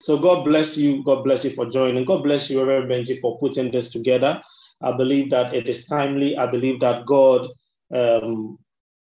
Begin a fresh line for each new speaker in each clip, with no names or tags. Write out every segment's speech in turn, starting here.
So God bless you. God bless you for joining. God bless you, Reverend Benji, for putting this together. I believe that it is timely. I believe that God um,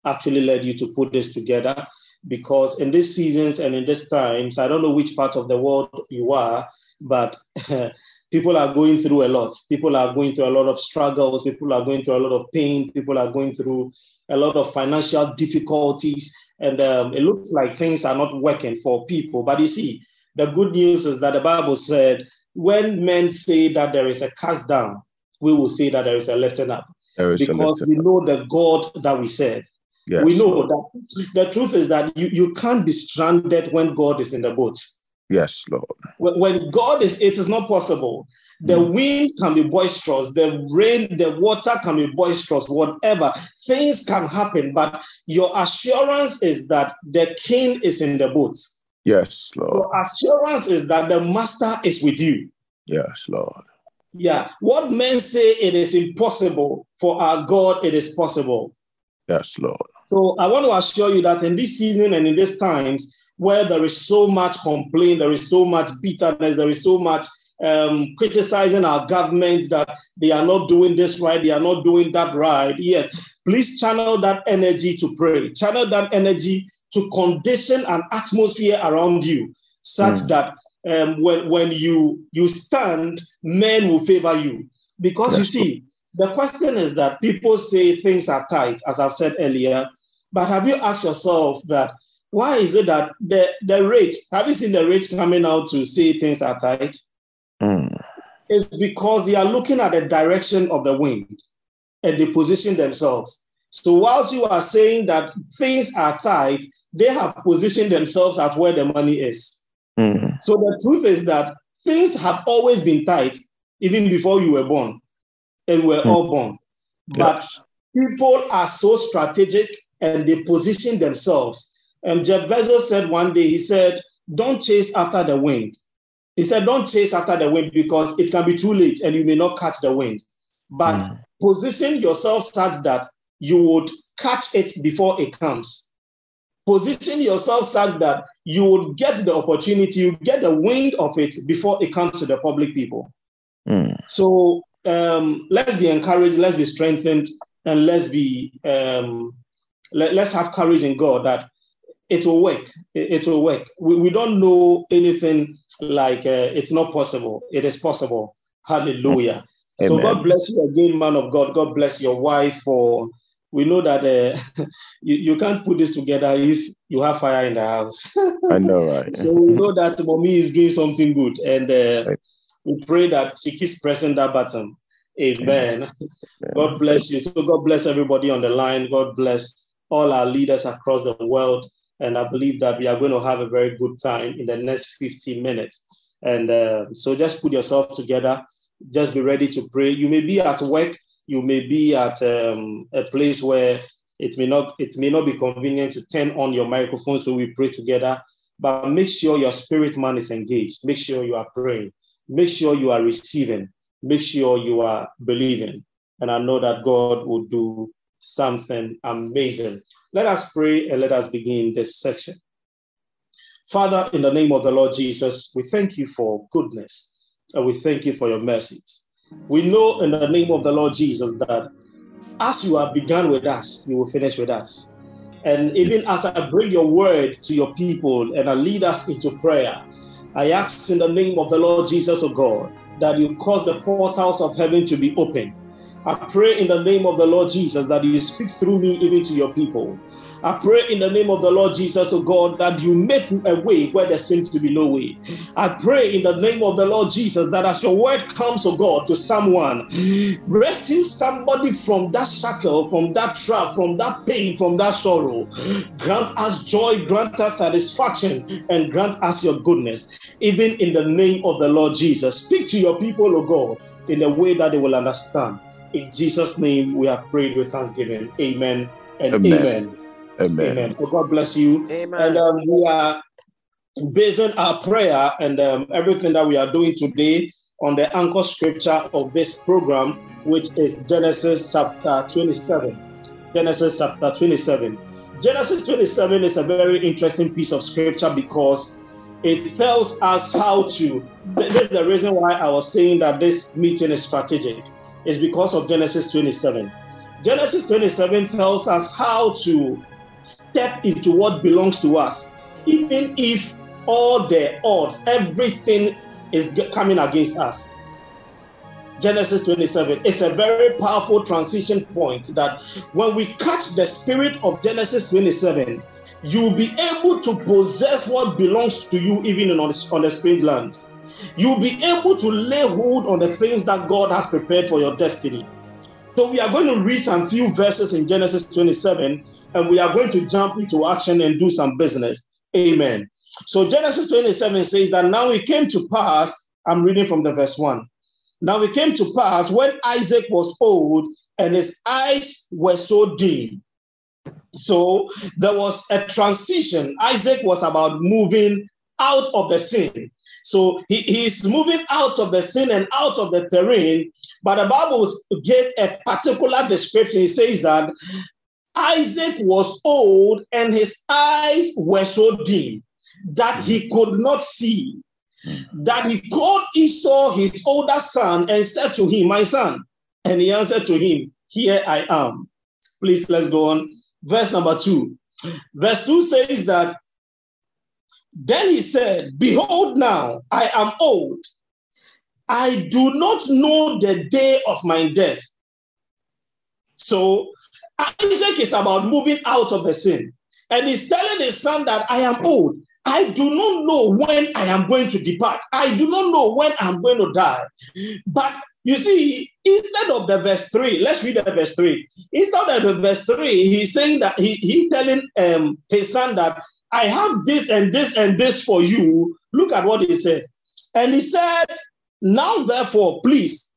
actually led you to put this together because in these seasons and in these times, I don't know which part of the world you are, but people are going through a lot. People are going through a lot of struggles. People are going through a lot of pain. People are going through a lot of financial difficulties. And um, it looks like things are not working for people. But you see, the good news is that the Bible said, when men say that there is a cast down, we will say that there is a lifting up. Because we know the God that we serve. Yes. We know that the truth is that you, you can't be stranded when God is in the boat.
Yes, Lord.
When God is, it is not possible. The mm. wind can be boisterous, the rain, the water can be boisterous, whatever. Things can happen, but your assurance is that the king is in the boat.
Yes, Lord.
Your assurance is that the master is with you.
Yes, Lord.
Yeah. What men say it is impossible, for our God it is possible.
Yes, Lord.
So I want to assure you that in this season and in these times where there is so much complaint, there is so much bitterness, there is so much um, criticizing our governments that they are not doing this right, they are not doing that right. Yes, please channel that energy to pray, channel that energy to condition an atmosphere around you such mm. that um, when, when you, you stand, men will favor you. Because you see, the question is that people say things are tight, as I've said earlier, but have you asked yourself that why is it that the, the rich, have you seen the rich coming out to say things are tight? Mm. It's because they are looking at the direction of the wind and they position themselves. So, whilst you are saying that things are tight, they have positioned themselves at where the money is. Mm. So, the truth is that things have always been tight, even before you were born, and we're mm. all born. But yes. people are so strategic and they position themselves. And Jeff Bezos said one day, he said, Don't chase after the wind. He said, Don't chase after the wind because it can be too late and you may not catch the wind. But mm. Position yourself such that you would catch it before it comes. Position yourself such that you would get the opportunity, you get the wind of it before it comes to the public people. Mm. So um, let's be encouraged, let's be strengthened, and let's be um, let, us have courage in God that it will work. It, it will work. We, we don't know anything like uh, it's not possible. It is possible. Hallelujah. Amen. So God bless you again, man of God. God bless your wife for. We know that uh, you, you can't put this together if you have fire in the house.
I know, right?
so we know that mommy is doing something good, and uh, right. we pray that she keeps pressing that button. Amen. Amen. God bless you. So God bless everybody on the line. God bless all our leaders across the world. And I believe that we are going to have a very good time in the next 15 minutes. And uh, so just put yourself together. Just be ready to pray. You may be at work. You may be at um, a place where it may not it may not be convenient to turn on your microphone so we pray together. But make sure your spirit man is engaged. Make sure you are praying. Make sure you are receiving. Make sure you are believing. And I know that God will do something amazing. Let us pray and let us begin this section. Father, in the name of the Lord Jesus, we thank you for goodness and we thank you for your mercies. We know in the name of the Lord Jesus that as you have begun with us, you will finish with us. And even as I bring your word to your people and I lead us into prayer, I ask in the name of the Lord Jesus, O oh God, that you cause the portals of heaven to be open I pray in the name of the Lord Jesus that you speak through me even to your people. I pray in the name of the Lord Jesus, oh God, that you make a way where there seems to be no way. I pray in the name of the Lord Jesus that as your word comes, oh God, to someone, rescue somebody from that shackle, from that trap, from that pain, from that sorrow. Grant us joy, grant us satisfaction, and grant us your goodness, even in the name of the Lord Jesus. Speak to your people, oh God, in a way that they will understand. In Jesus' name, we have prayed with thanksgiving. Amen and amen. Amen.
Amen.
amen. So God bless you.
Amen.
And um, we are basing our prayer and um, everything that we are doing today on the anchor scripture of this program, which is Genesis chapter 27. Genesis chapter 27. Genesis 27 is a very interesting piece of scripture because it tells us how to. This is the reason why I was saying that this meeting is strategic. It's because of Genesis 27. Genesis 27 tells us how to step into what belongs to us, even if all the odds, everything is coming against us. Genesis 27. It's a very powerful transition point that when we catch the spirit of Genesis 27, you'll be able to possess what belongs to you even on, on the strange land. You'll be able to lay hold on the things that God has prepared for your destiny. So we are going to read some few verses in Genesis 27 and we are going to jump into action and do some business. Amen. So Genesis 27 says that now it came to pass, I'm reading from the verse 1. Now it came to pass when Isaac was old and his eyes were so dim. So there was a transition. Isaac was about moving out of the sin. So he, he's moving out of the sin and out of the terrain. But the Bible gave a particular description. It says that Isaac was old and his eyes were so dim that he could not see that he called Esau his older son and said to him, My son. And he answered to him, Here I am. Please, let's go on. Verse number two. Verse two says that then he said, Behold, now I am old. I do not know the day of my death. So Isaac is about moving out of the sin. And he's telling his son that I am old. I do not know when I am going to depart. I do not know when I'm going to die. But you see, instead of the verse 3, let's read the verse 3. Instead of the verse 3, he's saying that he, he telling um, his son that I have this and this and this for you. Look at what he said. And he said, Now therefore, please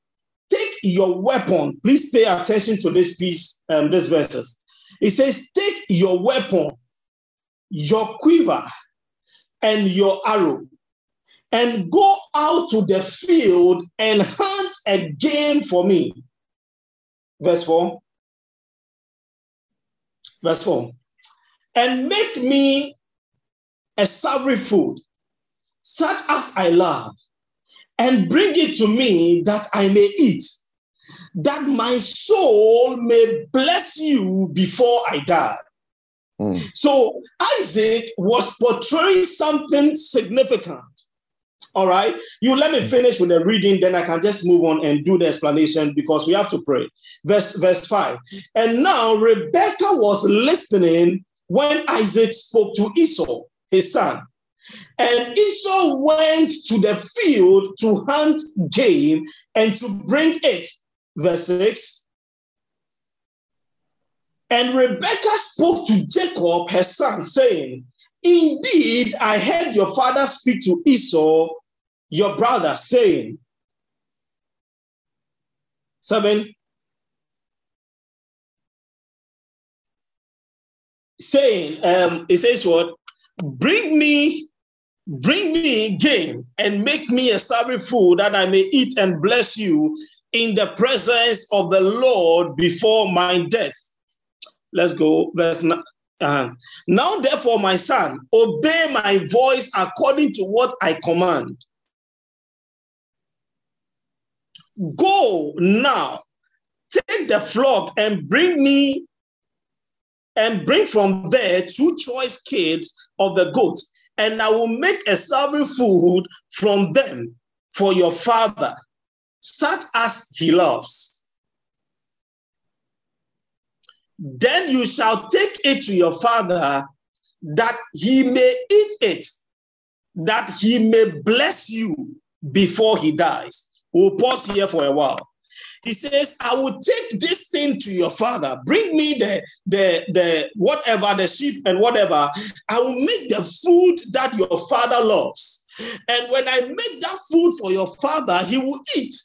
take your weapon. Please pay attention to this piece, um, these verses. It says, Take your weapon, your quiver, and your arrow and go out to the field and hunt a game for me. Verse 4. Verse 4. And make me a savory food, such as I love, and bring it to me that I may eat, that my soul may bless you before I die. Mm. So Isaac was portraying something significant. All right. You let me finish with the reading, then I can just move on and do the explanation because we have to pray. Verse, verse 5. And now Rebecca was listening when Isaac spoke to Esau, his son. And Esau went to the field to hunt game and to bring it. Verse 6. And Rebekah spoke to Jacob, her son, saying, Indeed, I heard your father speak to Esau, your brother, saying, Seven, saying, um, it says what? Bring me, bring me game and make me a savory food that I may eat and bless you in the presence of the Lord before my death. Let's go. Verse uh, now, therefore, my son, obey my voice according to what I command. Go now, take the flock and bring me and bring from there two choice kids of the goat, and I will make a savory food from them for your father, such as he loves. Then you shall take it to your father that he may eat it, that he may bless you before he dies. We'll pause here for a while. He says, I will take this thing to your father. Bring me the, the, the whatever, the sheep and whatever. I will make the food that your father loves. And when I make that food for your father, he will eat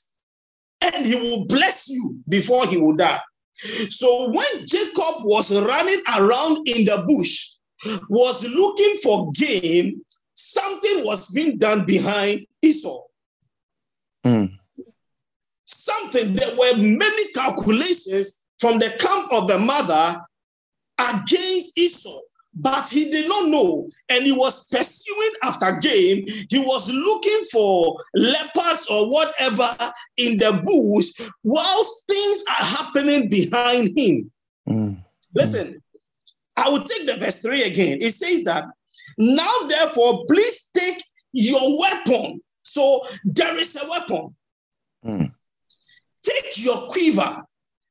and he will bless you before he will die. So when Jacob was running around in the bush, was looking for game, something was being done behind Esau. Mm. Something, there were many calculations from the camp of the mother against Esau. but he did not know, and he was pursuing after game. He was looking for leopards or whatever in the bush, whilst things are happening behind him.
Mm.
Listen, I will take the verse 3 again. It says that now, therefore, please take your weapon. So there is a weapon. Take your quiver.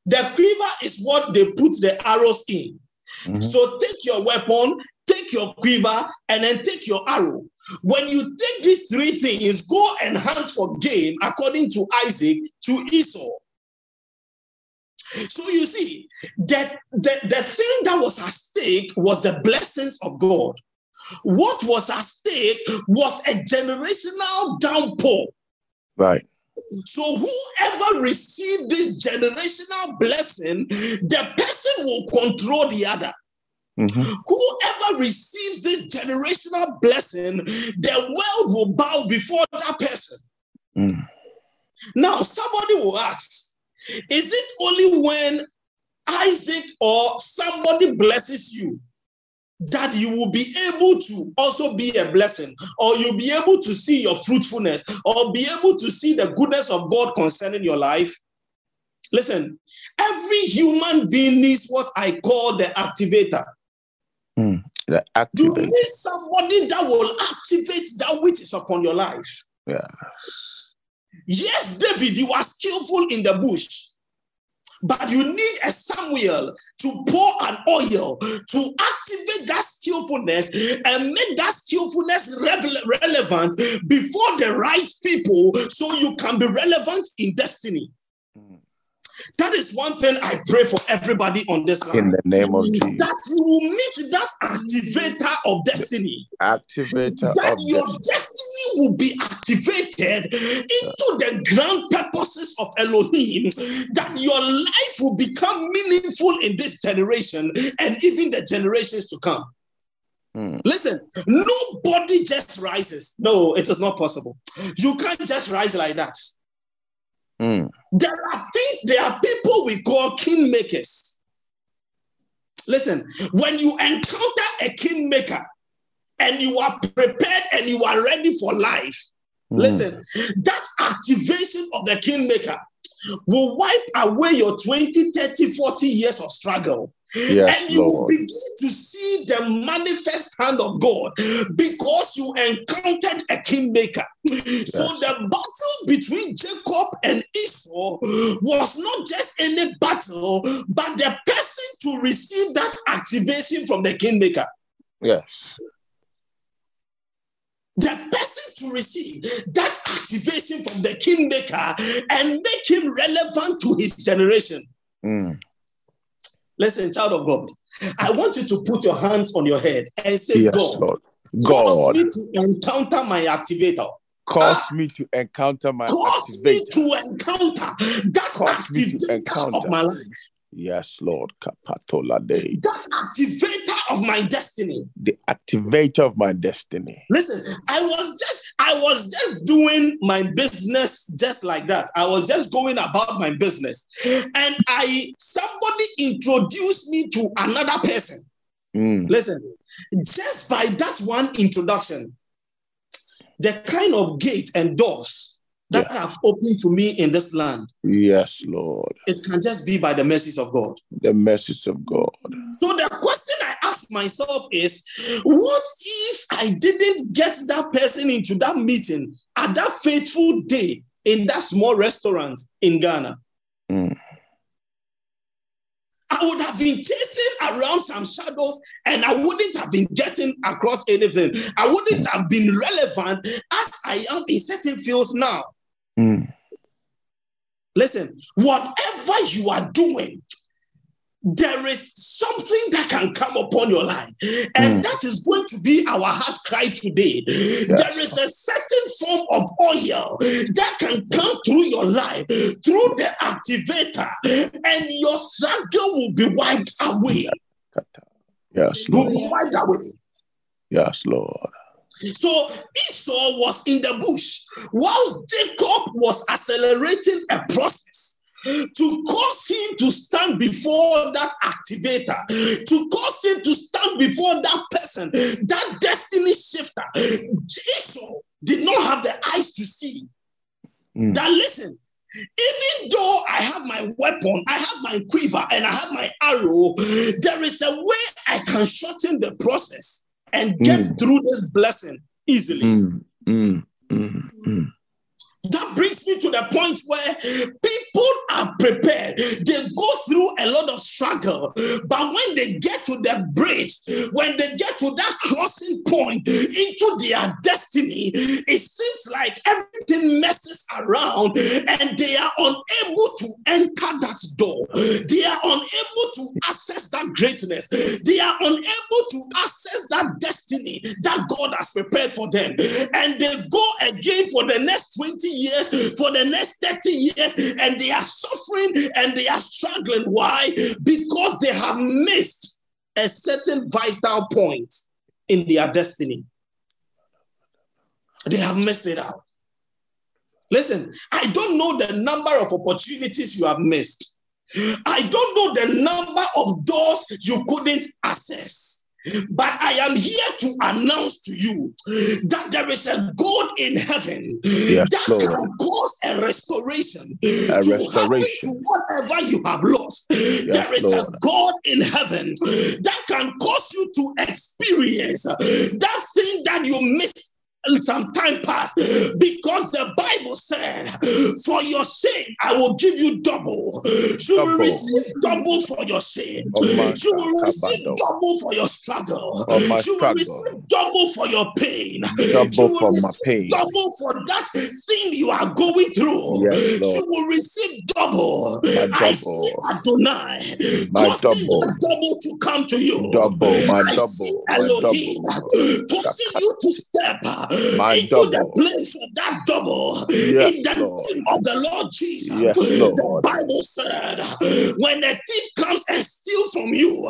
The quiver is what they put the arrows in.
Mhm.
So take your weapon, take your quiver, and then take your arrow. When you take these three things, go and hunt for game according to Isaac to Esau. So you see, that the, the thing that was at stake was the blessings of God. What was at stake was a generational downpour.
Right.
So whoever received this generational blessing, the person will control the other.
Mhm.
Whoever receives this generational blessing, the world will bow before that person.
Mm.
Now, somebody will ask, is it only when Isaac or somebody blesses you that you will be able to also be a blessing, or you'll be able to see your fruitfulness, or be able to see the goodness of God concerning your life? Listen, every human being needs what I call the activator.
Mm. The
You need somebody that will activate that which is upon your life.
Yeah.
Yes, David, you are skillful in the bush, but you need a Samuel to pour an oil to activate that skillfulness and make that skillfulness rele- relevant before the right people so you can be relevant in destiny. That is one thing I pray for everybody on this line.
In the name of Jesus.
That you will meet that activator of destiny.
Activator
that
of
your
destiny.
destiny will be activated into the grand purposes of Elohim, that your life will become meaningful in this generation and even the generations to come.
Mm.
Listen, nobody just rises. No, it is not possible. You can't just rise like that.
Mm.
There are things, there are people we call kingmakers. Listen, when you encounter a kingmaker and you are prepared and you are ready for life,
Mm.
listen, that activation of the kingmaker will wipe away your 20, 30, 40 years of struggle.
Yes,
and you will
Lord.
begin to see the manifest hand of God because you encountered a kingmaker. So the battle between Jacob and Esau was not just any battle, but the person to receive that activation from the kingmaker.
Yes.
The person to receive that activation from the kingmaker and make him relevant to his generation.
Mm.
Listen, child of God, I want you to put your hands on your head and say,
Yes,
God,
Lord.
cause me to encounter my activator.
cause ah. me to encounter my
Cause me to encounter that
Cause
activator of my life,
Yes, Lord. Kapatola day.
that activator of my destiny.
The activator of my destiny.
Listen, I was just I was just doing my business just like that. I was just going about my business, and I somebody introduced me to another person.
Mm.
Listen, just by that one introduction, the kind of gate and doors that have opened to me in this land,
Yes, Lord.
it can just be by the mercies of God.
The mercies of God.
So the question I ask myself is, what if I didn't get that person into that meeting at that fateful day in that small restaurant in Ghana?
Mm.
I would have been chasing around some shadows and I wouldn't have been getting across anything. I wouldn't have been relevant as I am in certain fields now.
Mm.
Listen, whatever you are doing, there is something that can come upon your life, and
Mm.
that is going to be our heart cry today. There is a certain form of oil that can come through your life through the activator, and your struggle will be wiped away.
Yes,
Will
Lord.
be wiped away.
Yes, Lord.
So Esau was in the bush while Jacob was accelerating a process to cause him to stand before that activator, to cause him to stand before that person, that destiny shifter. Esau did not have the eyes to see.
Mm.
That listen, even though I have my weapon, I have my quiver, and I have my arrow, there is a way I can shorten the process and get
Mm.
through this blessing easily.
Mm. Mm.
That brings me to the point where people are prepared. They go through a lot of struggle, but when they get to the bridge, when they get to that crossing point into their destiny, it seems like everything messes around and they are unable to enter that door. They are unable to access that greatness. They are unable to access that destiny that God has prepared for them. And they go again for the next 20 years, for the next 30 years, and they are suffering and they are struggling. Why? Because they have missed a certain vital point in their destiny. They have missed it out. Listen, I don't know the number of opportunities you have missed. I don't know the number of doors you couldn't access. But I am here to announce to you that there is a God in heaven
Yes,
that
Lord.
can cause a restoration
A
to
restoration.
to whatever you have lost. there is a God in heaven that can cause you to experience that thing that you missed some time past because the Bible said, For your sin, I will give you double. You will receive double for your sin.
Oh, my
You will receive double for your struggle.
Oh, my
You will receive double for your pain.
Double
You will
for my
receive
pain.
double for that thing you are going through.
Yes,
You will receive double.
My
I see
double.
Adonai
My
causing
double.
double to come to you.
Double. My
I
double.
see
My
Elohim
double.
causing you to step
My
into the place of that double
Yes,
in the
Lord.
name of the Lord Jesus.
Yes,
The Bible said, when a thief comes and steals from you,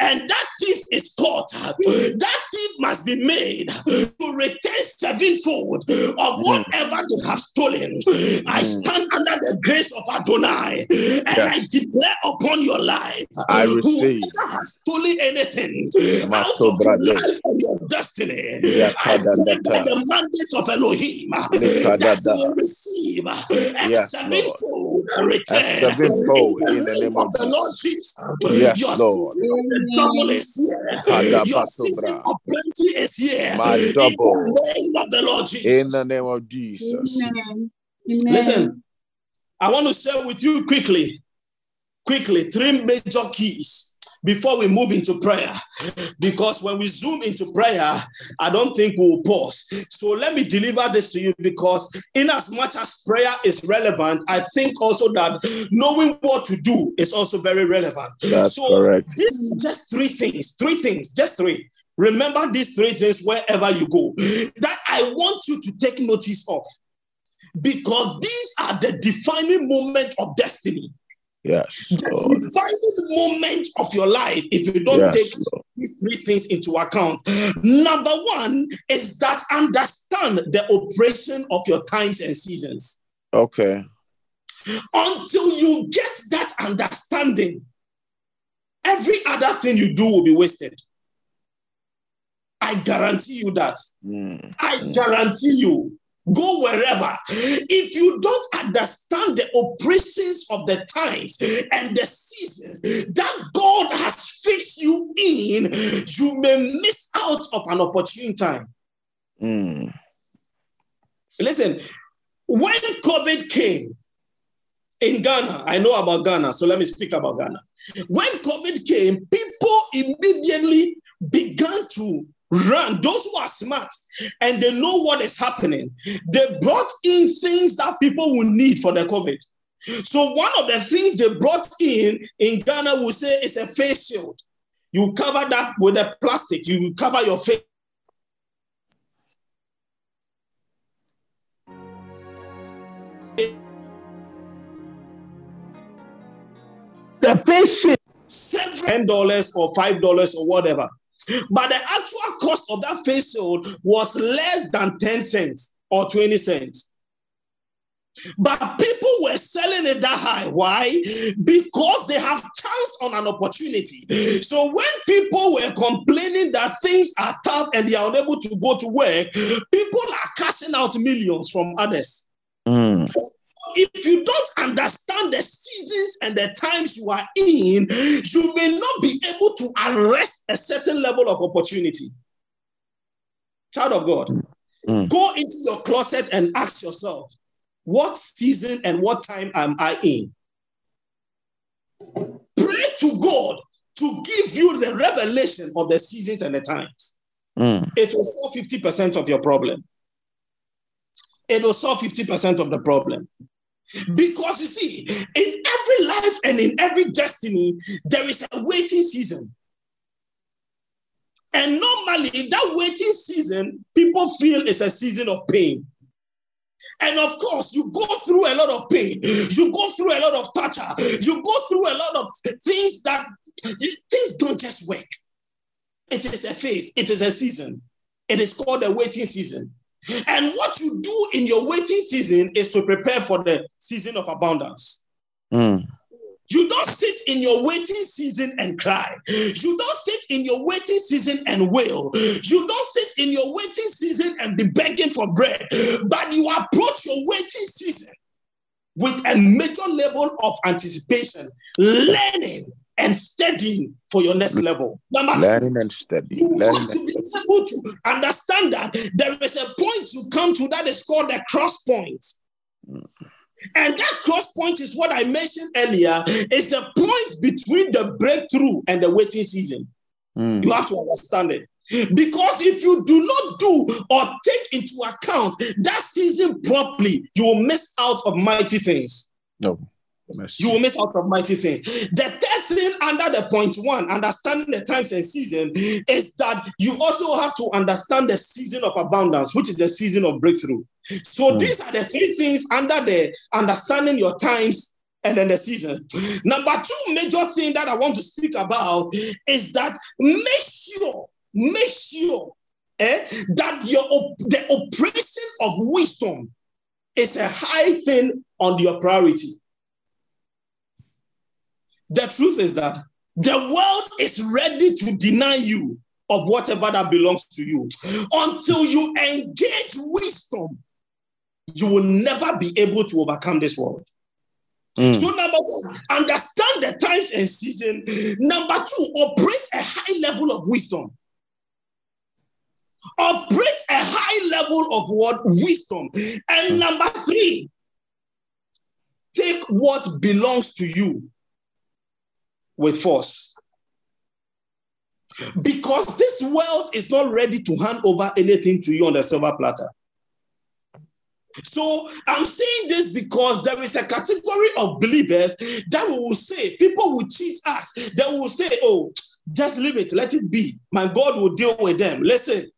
and that thief is caught, that thief must be made to return sevenfold of
Mm.
whatever they have stolen. I
Mm.
stand under the grace of Adonai and I declare upon your life
I receive.
whoever has stolen anything out of your life and your destiny, I pray by the mandate of Elohim
eh,
that you receive eh, a
Yes,
sevenfold
A
return
sevenfold eh,
in
in the
the name
name
of
of
the Lord
Jesus.
Jesus.
Yes,
Your
Lord.
season of the double is here. Your season
bra.
of plenty is here.
My
In the name of the Lord
In the name of Jesus.
Amen. Amen.
Listen, I want to share with you quickly, quickly, three major keys before we move into prayer. Because when we zoom into prayer, I don't think we'll pause. So let me deliver this to you because, in as much as prayer is relevant, I think also that knowing what to do is also very relevant.
That's
so,
correct.
this just three things, three things, just three. Remember these three things wherever you go that I want you to take notice of because these are the defining moments of destiny,
Yes,
the
Lord.
defining moment of your life. If you don't
Yes,
take
Lord.
these three things into account, number one is that understand the operation of your times and seasons.
Okay.
Until you get that understanding, every other thing you do will be wasted. I guarantee you that.
Mm.
I guarantee you, go wherever. If you don't understand the operations of the times and the seasons that God has fixed you in, you may miss out of an opportune time.
Mm.
Listen, when COVID came in Ghana, I know about Ghana, so let me speak about Ghana. When COVID came, people immediately began to run. Those who are smart and they know what is happening, they brought in things that people will need for the COVID. So one of the things they brought in in Ghana, we say, is a face shield. You cover that with a plastic. You cover your face. The face shield, seven dollars or five dollars or whatever. But the actual cost of that face shield was less than 10 cents or 20 cents. But people were selling it that high. Why? Because they have chance on an opportunity. So when people were complaining that things are tough and they are unable to go to work, people are cashing out millions from others.
Mm.
If you don't understand the seasons and the times you are in, you may not be able to arrest a certain level of opportunity. Child of God,
Mm.
go into your closet and ask yourself, what season and what time am I in? Pray to God to give you the revelation of the seasons and the times.
Mm.
It will solve 50% of your problem. It will solve 50% of the problem. Because you see, in every life and in every destiny, there is a waiting season. And normally, that waiting season, people feel is a season of pain. And of course, you go through a lot of pain. You go through a lot of torture. You go through a lot of things that things don't just work. It is a phase, it is a season. It is called a waiting season. And what you do in your waiting season is to prepare for the season of abundance.
Mm.
You don't sit in your waiting season and cry. You don't sit in your waiting season and wail. You don't sit in your waiting season and be begging for bread. But you approach your waiting season with a major level of anticipation, learning and studying for your next level. Number two,
Learning and studying.
you
Learning
have to be able to understand that there is a point you come to that is called the cross point. And that cross point is what I mentioned earlier, is the point between the breakthrough and the waiting season.
Mm.
You have to understand it. Because if you do not do or take into account that season properly, you will miss out of mighty things.
No. Mercy.
You will miss out of mighty things. The third thing under the point one, understanding the times and season, is that you also have to understand the season of abundance, which is the season of breakthrough. So
Mm.
these are the three things under the understanding your times and then the seasons. Number two major thing that I want to speak about is that make sure, make sure eh, that your op- the operation of wisdom is a high thing on your priority. The truth is that the world is ready to deny you of whatever that belongs to you. Until you engage wisdom, you will never be able to overcome this world.
Mm.
So, number one, understand the times and season. Number two, operate a high level of wisdom. Operate a high level of what? Wisdom. And number three, take what belongs to you with force. Because this world is not ready to hand over anything to you on the silver platter. So I'm saying this because there is a category of believers that will say, people will cheat us. They will say, oh, just leave it, let it be. My God will deal with them. Listen,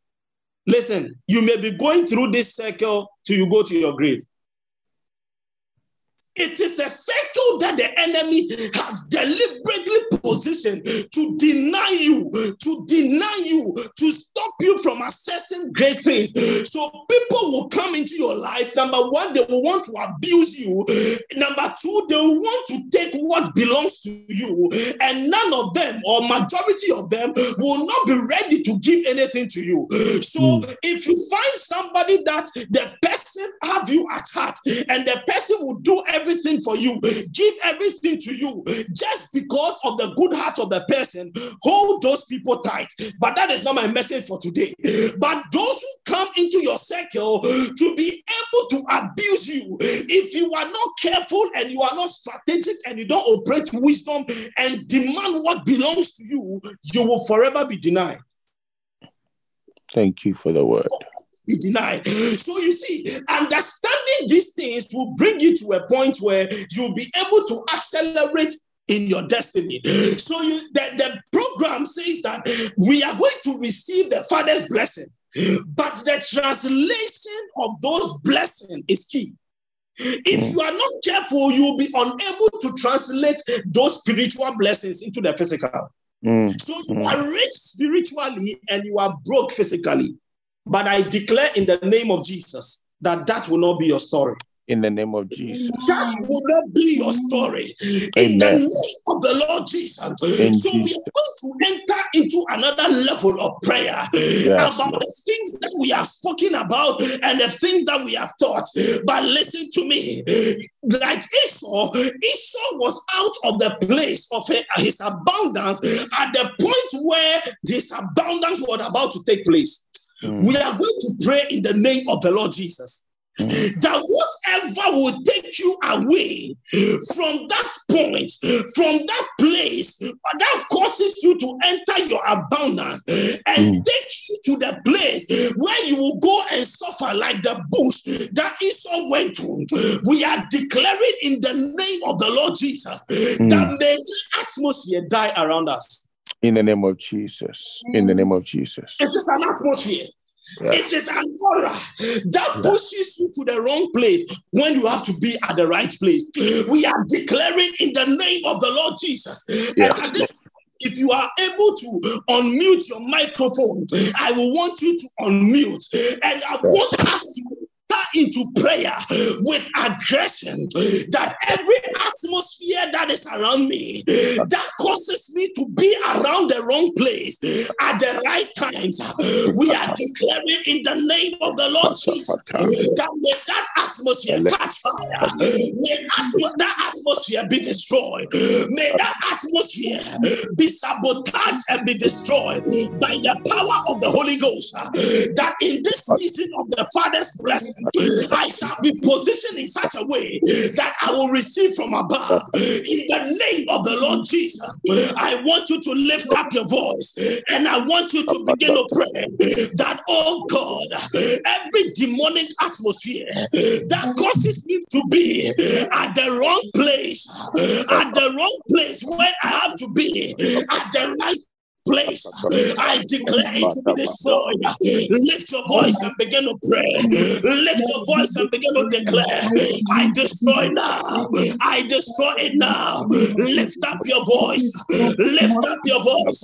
listen, you may be going through this circle till you go to your grave. It is a circle that the enemy has deliberately positioned to deny you, to deny you, to stop you from accessing great things. So people will come into your life. Number one, they will want to abuse you. Number two, they will want to take what belongs to you. And none of them, or majority of them, will not be ready to give anything to you. So
Mm.
if you find somebody that the person have you at heart and the person will do everything for you, give everything to you just because of the good heart of the person, hold those people tight. But that is not my message for today. But those who come into your circle to be able to abuse you, if you are not careful and you are not strategic and you don't operate wisdom and demand what belongs to you, you will forever be denied
Thank you for the word.
be denied. So you see, understanding these things will bring you to a point where you'll be able to accelerate in your destiny. So you the, the program says that we are going to receive the Father's blessing, but the translation of those blessings is key. If you are not careful, you will be unable to translate those spiritual blessings into the physical.
Mm.
So you are rich spiritually and you are broke physically. But I declare in the name of Jesus that that will not be your story.
In the name of Jesus.
That will not be your story. In the name of the Lord Jesus.
In
so we are going to enter into another level of prayer about
Lord.
the things that we have spoken about and the things that we have taught. But listen to me. Like Esau, Esau was out of the place of his abundance at the point where this abundance was about to take place.
Mm,
We are going to pray in the name of the Lord Jesus that whatever will take you away from that point, from that place, that causes you to enter your abundance and
Mm.
take you to the place where you will go and suffer like the bush that Esau went to. We are declaring in the name of the Lord Jesus that
mm.
may the atmosphere die around us.
In the name of Jesus. In the name of Jesus.
It is just an atmosphere. It
Yes.
is an aura that
Yeah.
pushes you to the wrong place when you have to be at the right place. We are declaring in the name of the Lord Jesus.
Yes,
And at this if you are able to unmute your microphone, I will want you to unmute. And I want us to into prayer with aggression that every atmosphere that is around me that causes me to be around the wrong place at the right times, we are declaring in the name of the Lord Jesus that may that atmosphere catch fire. May atmo- that atmosphere be destroyed. May that atmosphere be sabotaged and be destroyed by the power of the Holy Ghost. That in this season of the Father's blessing, I shall be positioned in such a way that I will receive from above. In the name of the Lord Jesus, I want you to lift up your voice and I want you to begin to pray that, oh God, every demonic atmosphere that causes me to be at the wrong place, at the wrong place where I have to be at the right place. I declare it to be destroyed. Lift your voice and begin to pray. Lift your voice and begin to declare. I destroy now. I destroy it now. Lift up your voice. Lift up your voice.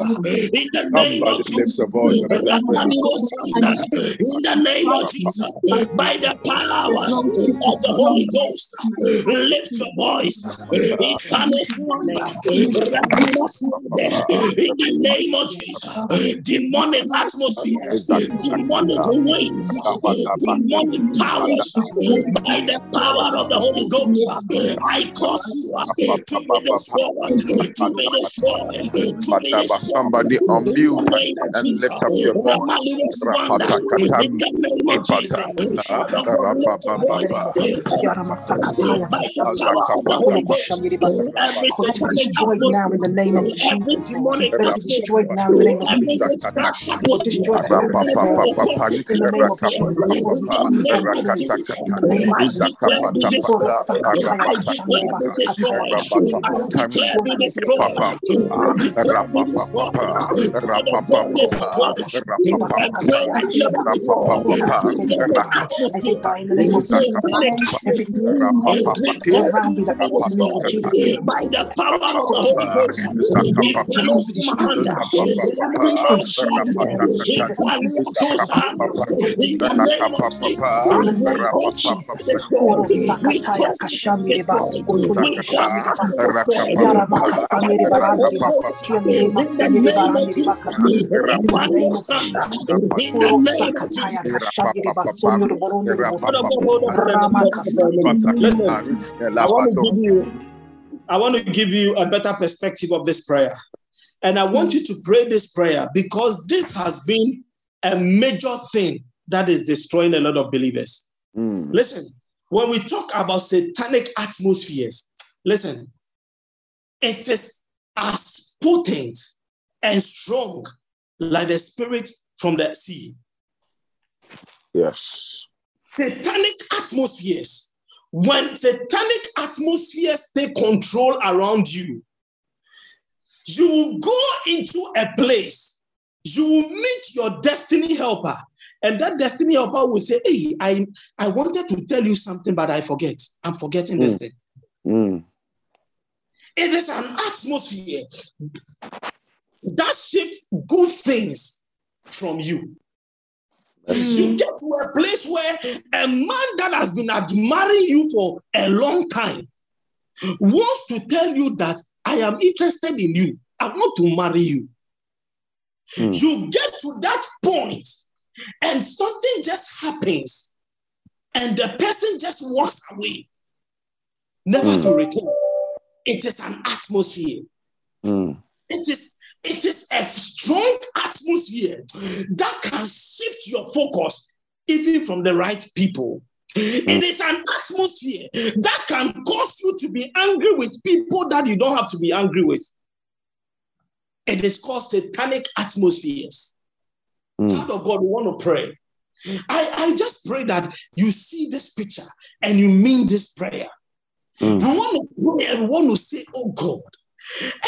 In the name of Jesus.
your voice and let's.
In the name of Jesus. By the power of the Holy Ghost. Lift your voice. In the name of Jesus, demonic atmospheres, demonic winds, demonic powers, by the power of the Holy Ghost, I cause you to be destroyed, to be destroyed, to be destroyed.
Somebody unmute and lift up your voice.
In the name of Jesus, Father God, lift your voice. By the power of the Holy Ghost, every satanic
destroyed now in the name of
atmosphere, every
Jesus.
demonic
Let it be
atmosphere,
now that
destroyed by the power of the Holy Ghost. Ipalos mahanda, Raminos mahanda, Ipalios dosanda. In the name of Jesus,
In the
we
name of
cause us to
Jesus.
destroy.
Koro
We
sakataya
cause us to
kashani reba
destroy.
sukotoro
We cause
kushani
us
reba.
to destroy
Yara
by the
makasani
power
reba
of the
rani
Holy
reba
Ghost.
kashani reba
In the
sani reba
name of
rani reba
Jesus,
kata. In the name of
Rapanikosanda.
Jesus.
In the
Koro
name of
sakataya
Jesus.
kashani reba sono reba rono reba
Hold on,
si.
hold on, hold on,
Rama
hold on for a minute. Listen, I want to give you, I want to give you a better perspective of this prayer. And I want you to pray this prayer because this has been a major thing that is destroying a lot of believers.
Mm.
Listen, when we talk about satanic atmospheres, listen, it is as potent and strong like the spirit from the sea.
Yes.
Satanic atmospheres, when satanic atmospheres take control around you, you will go into a place, you will meet your destiny helper, and that destiny helper will say, Hey, I, I wanted to tell you something, but I forget. I'm forgetting this
Mm.
thing.
Mm.
It is an atmosphere that shifts good things from you. You get to a place where a man that has been admiring you for a long time wants to tell you that I am interested in you. I want to marry you.
Mm.
You get to that point and something just happens and the person just walks away, never
Mm.
to return. It is an atmosphere.
Mm.
It is it is a strong atmosphere that can shift your focus even from the right people. It is an atmosphere that can cause you to be angry with people that you don't have to be angry with. It is called satanic atmospheres.
Mm.
Child of God, we want to pray. I, I just pray that you see this picture and you mean this prayer.
Mm.
We want to pray and we want to say, Oh God,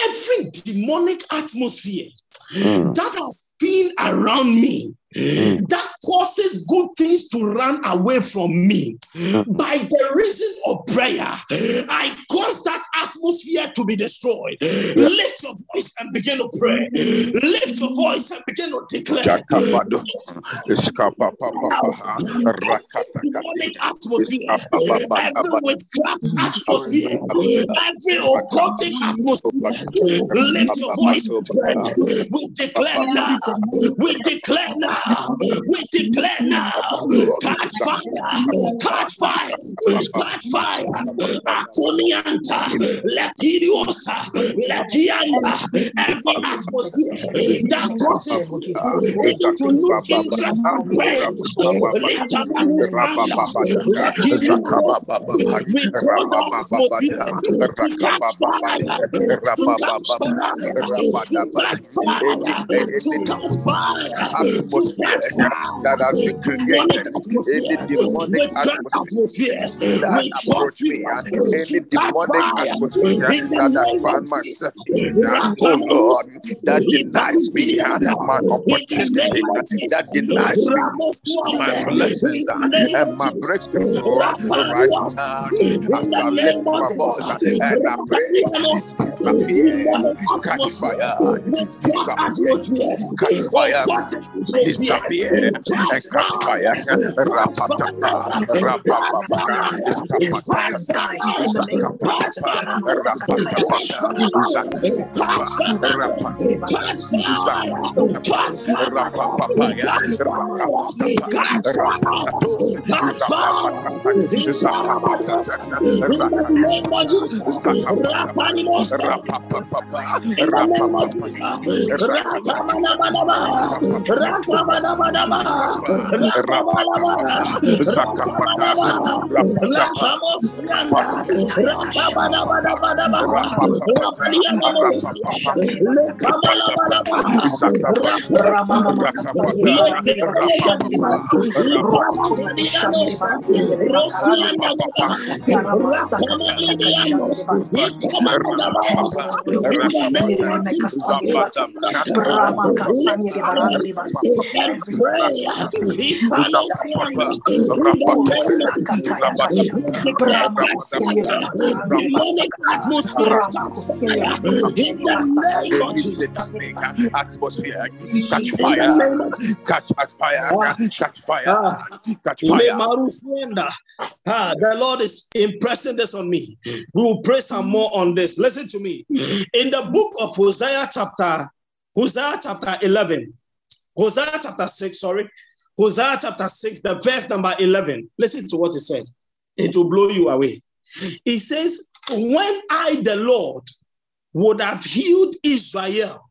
every demonic atmosphere
Mm.
that has been around me
Mm.
that causes good things to run away from me.
Mm.
by the reason of prayer i cause that atmosphere to be destroyed. Lift your voice and begin to pray. Lift your voice and begin to declare. Demonic atmosphere, every witchcraft atmosphere, every occultic atmosphere. Lift your voice and pray. We declare now, we declare now, we declare now. Catch fire, catch fire, catch fire. Akunianta, Lepidiosa, Lepianda, every atmosphere that causes people to lose interest in prayer. We cause that atmosphere to catch fire, to catch fire, to catch fire, to catch fire,
that has been created, any demonic atmosphere
atmospheres,
that approach me, any demonic atmosphere
the
that find
of
myself
Jesus.
Oh in, oh Lord, that denies me my opportunity,
name of Jesus.
that denies me my
Wande,
blessings.
In the name
and my breakthrough right now as I lift my voice and I pray. Disappear, catch
atmosphere,
fire,
witchcraft
disappear,
atmosphere,
catch fire,
occultic atmosphere,
disappear rapapapaya,
catch fire,
rapapatapa,
catch and pray. Ipanosianda, In the name of Jesus, we declare catch fire. Demonic atmospheres catch fire. In the name of Jesus.
atmosphere, catch fire,
name of Jesus.
catch fire,
Ah.
catch fire,
Ah.
catch fire.
Ah, the Lord is impressing this on me. We will pray some more on this. Listen to me. In the book of Hosea, chapter Hosea, chapter 11, Hosea, chapter 6, sorry, Hosea, chapter 6, the verse number 11. Listen to what he said. It will blow you away. He says, When I, the Lord, would have healed Israel,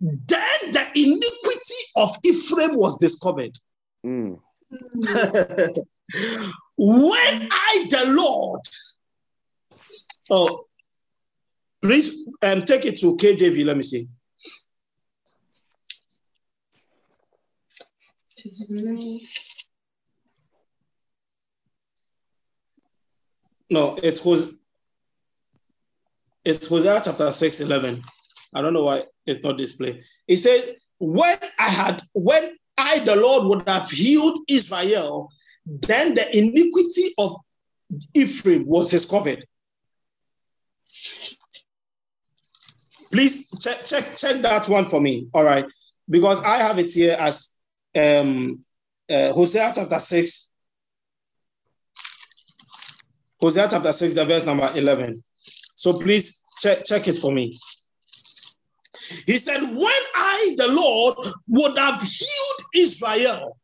then the iniquity of Ephraim was discovered.
Mm.
when I, the Lord, oh, please um, take it to KJV. Let me see. No, it was it's Hosea chapter 6, 11. I don't know why it's not displayed. It says, When I had, when I, the Lord, would have healed Israel, then the iniquity of Ephraim was discovered. Please check, check, check that one for me. All right. Because I have it here as um uh, Hosea chapter 6. Hosea chapter 6, the verse number 11. So please check, check it for me. He said, When I, the Lord, would have healed Israel,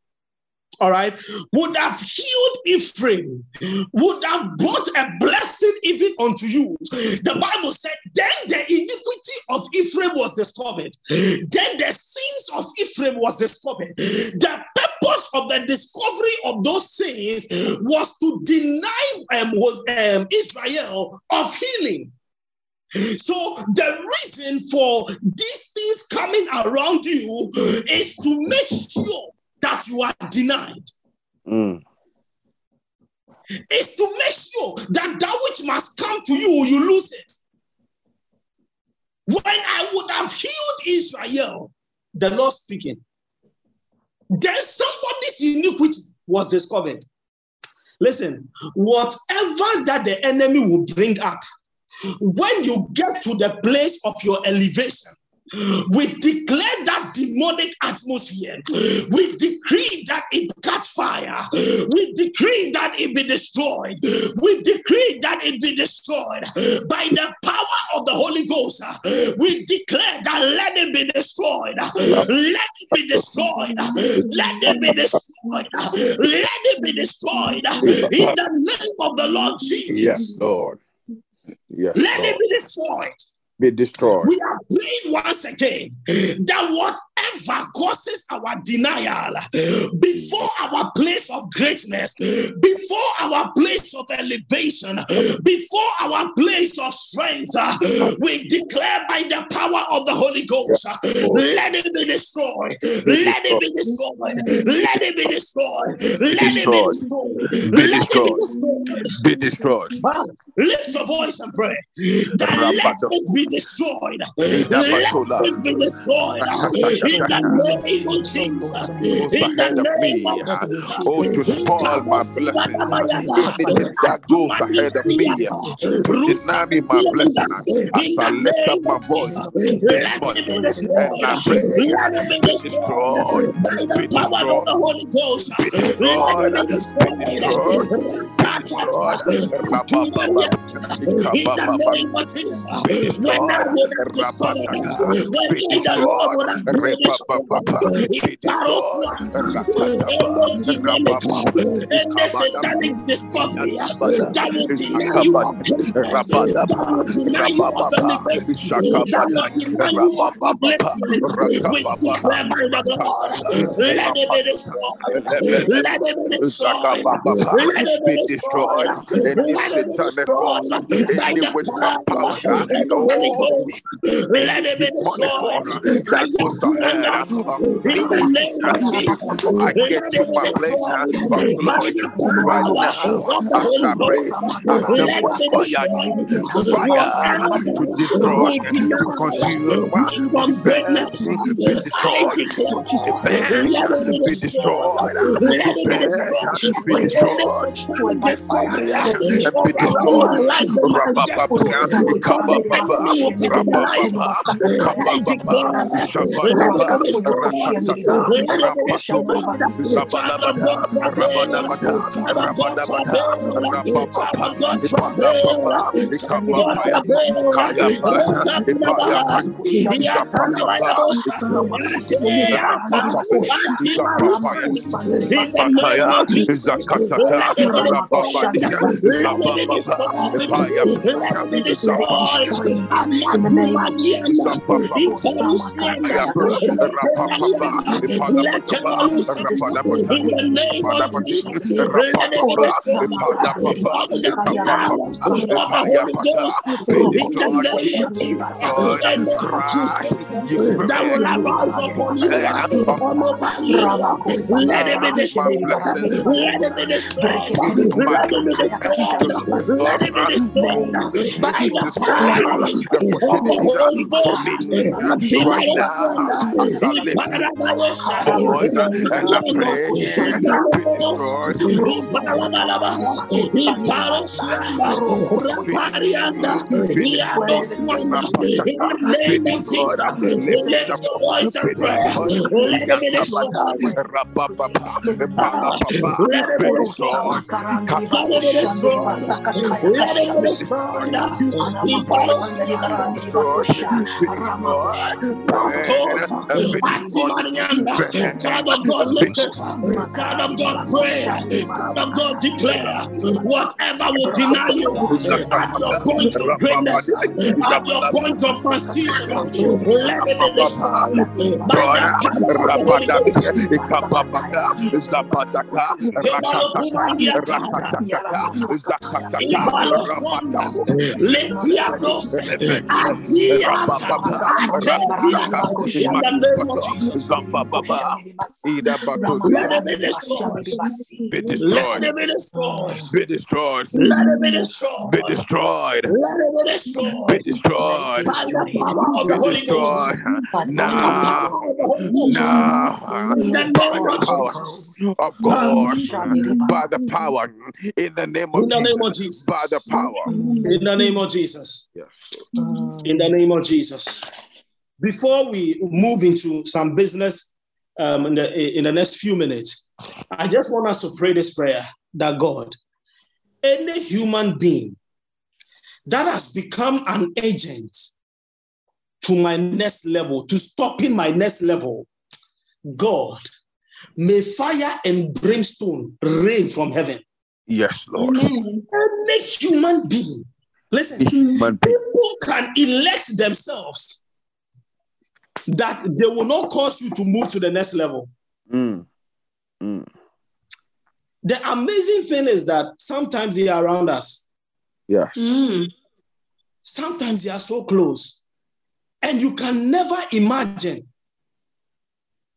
all right, would have healed Ephraim, would have brought a blessing even unto you. The Bible said, Then the iniquity of Ephraim was discovered, then the sins of Ephraim was discovered. The purpose of the discovery of those sins was to deny um, was, um, Israel of healing. So the reason for these things coming around you is to make sure that you are denied.
Mm.
Is to make sure that that which must come to you, you lose it. When I would have healed Israel, the Lord speaking, then somebody's iniquity was discovered. Listen, whatever that the enemy will bring up, when you get to the place of your elevation, we declare that demonic atmosphere. We decree that it catch fire. We decree that it be destroyed. We decree that it be destroyed by the power of the Holy Ghost. We declare that let it be destroyed. Let it be destroyed. Let it be destroyed. Let it be destroyed in the name of the Lord Jesus.
Yes, Lord. Yes,
Let
Lord.
it be destroyed.
Be destroyed.
We are praying once again that whatever causes our denial before our place of greatness, before our place of elevation, before our place of strength, we declare by the power of the Holy Ghost, let it be destroyed. Let it be destroyed. Let it be destroyed. Let it be destroyed.
Be
Let it be
destroyed.
destroyed.
Be destroyed.
Ah, Lift your voice and pray that let it be destroyed. Let it be destroyed the name of Jesus. In the
ahead of
name
me.
of Jesus.
Ah, oh, to spoil my blessing. Anything that goes ahead of me to deny me my blessing. Ah. Ah. As I lift up my voice this
Let
morning
it be
and
destroyed.
I pray,
Let it be
be
destroyed
destroyed.
by the
Be
power of the
destroyed.
Holy Ghost.
Be
Let
destroyed.
It Be destroyed.
destroyed. Be destroyed.
Of Jesus,
Be destroyed.
the Lord.
Be
you
Rabadaba.
Deny you of the be destroyed, let
Lebedeba.
it be destroyed,
Zakababa.
let it be
Be
destroyed, be
uh, oh, uh, uh, uh, uh, uh, you.
Let it be
deny my
destroyed. Let it be destroyed.
block my
Let destroyed. Let it be destroyed by the
Destroy
power
the
of the Holy Ghost.
right now. As I lift voice and I pray, be destroyed.
Lift your voice and pray. Let it be destroyed. Let it be destroyed. Let it be destroyed. Let it be destroyed. If I don't Child of God, lift it. Child of God, pray. Child of God, declare. Whatever will deny you at your point of greatness, at your point of transition, let it be destroyed by the power of the Holy Ghost. In the name of Jesus. Let it be destroyed.
Be
Let
destroyed.
it be destroyed.
Be destroyed.
Let it be destroyed.
Be destroyed.
Let it be
Be
destroyed.
destroyed.
By the power of
Be
the Holy Ghost.
destroyed.
By the
Now.
power of the Holy Ghost.
Now.
In the
By
name
the
of
power
Jesus.
of God. By the power in the name of
In the name of
Jesus. By the
Jesus.
power.
In the name of Jesus.
Yes.
In the name of Jesus. Before we move into some business um, in, the, in the next few minutes, I just want us to pray this prayer that God, any human being that has become an agent to my next level, to stopping my next level, God, may fire and brimstone rain from heaven.
Yes, Lord.
Any human being, listen,
Human being.
people can elect themselves that they will not cause you to move to the next level.
Mm. Mm.
The amazing thing is that sometimes they are around us,
Yes.
sometimes they are so close, and you can never imagine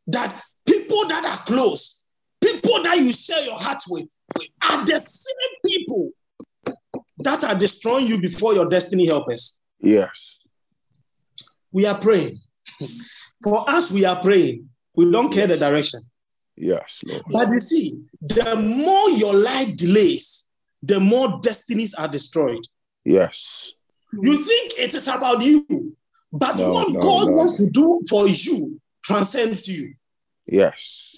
that people that are close, people that you share your heart with, are the same people that are destroying you before your destiny helpers.
Yes.
We are praying. For us, we are praying. We don't care the direction.
Yes, Lord.
But you see, the more your life delays, the more destinies are destroyed.
Yes.
You think it is about you, but
No,
what
no,
God
no.
wants to do for you transcends you.
Yes.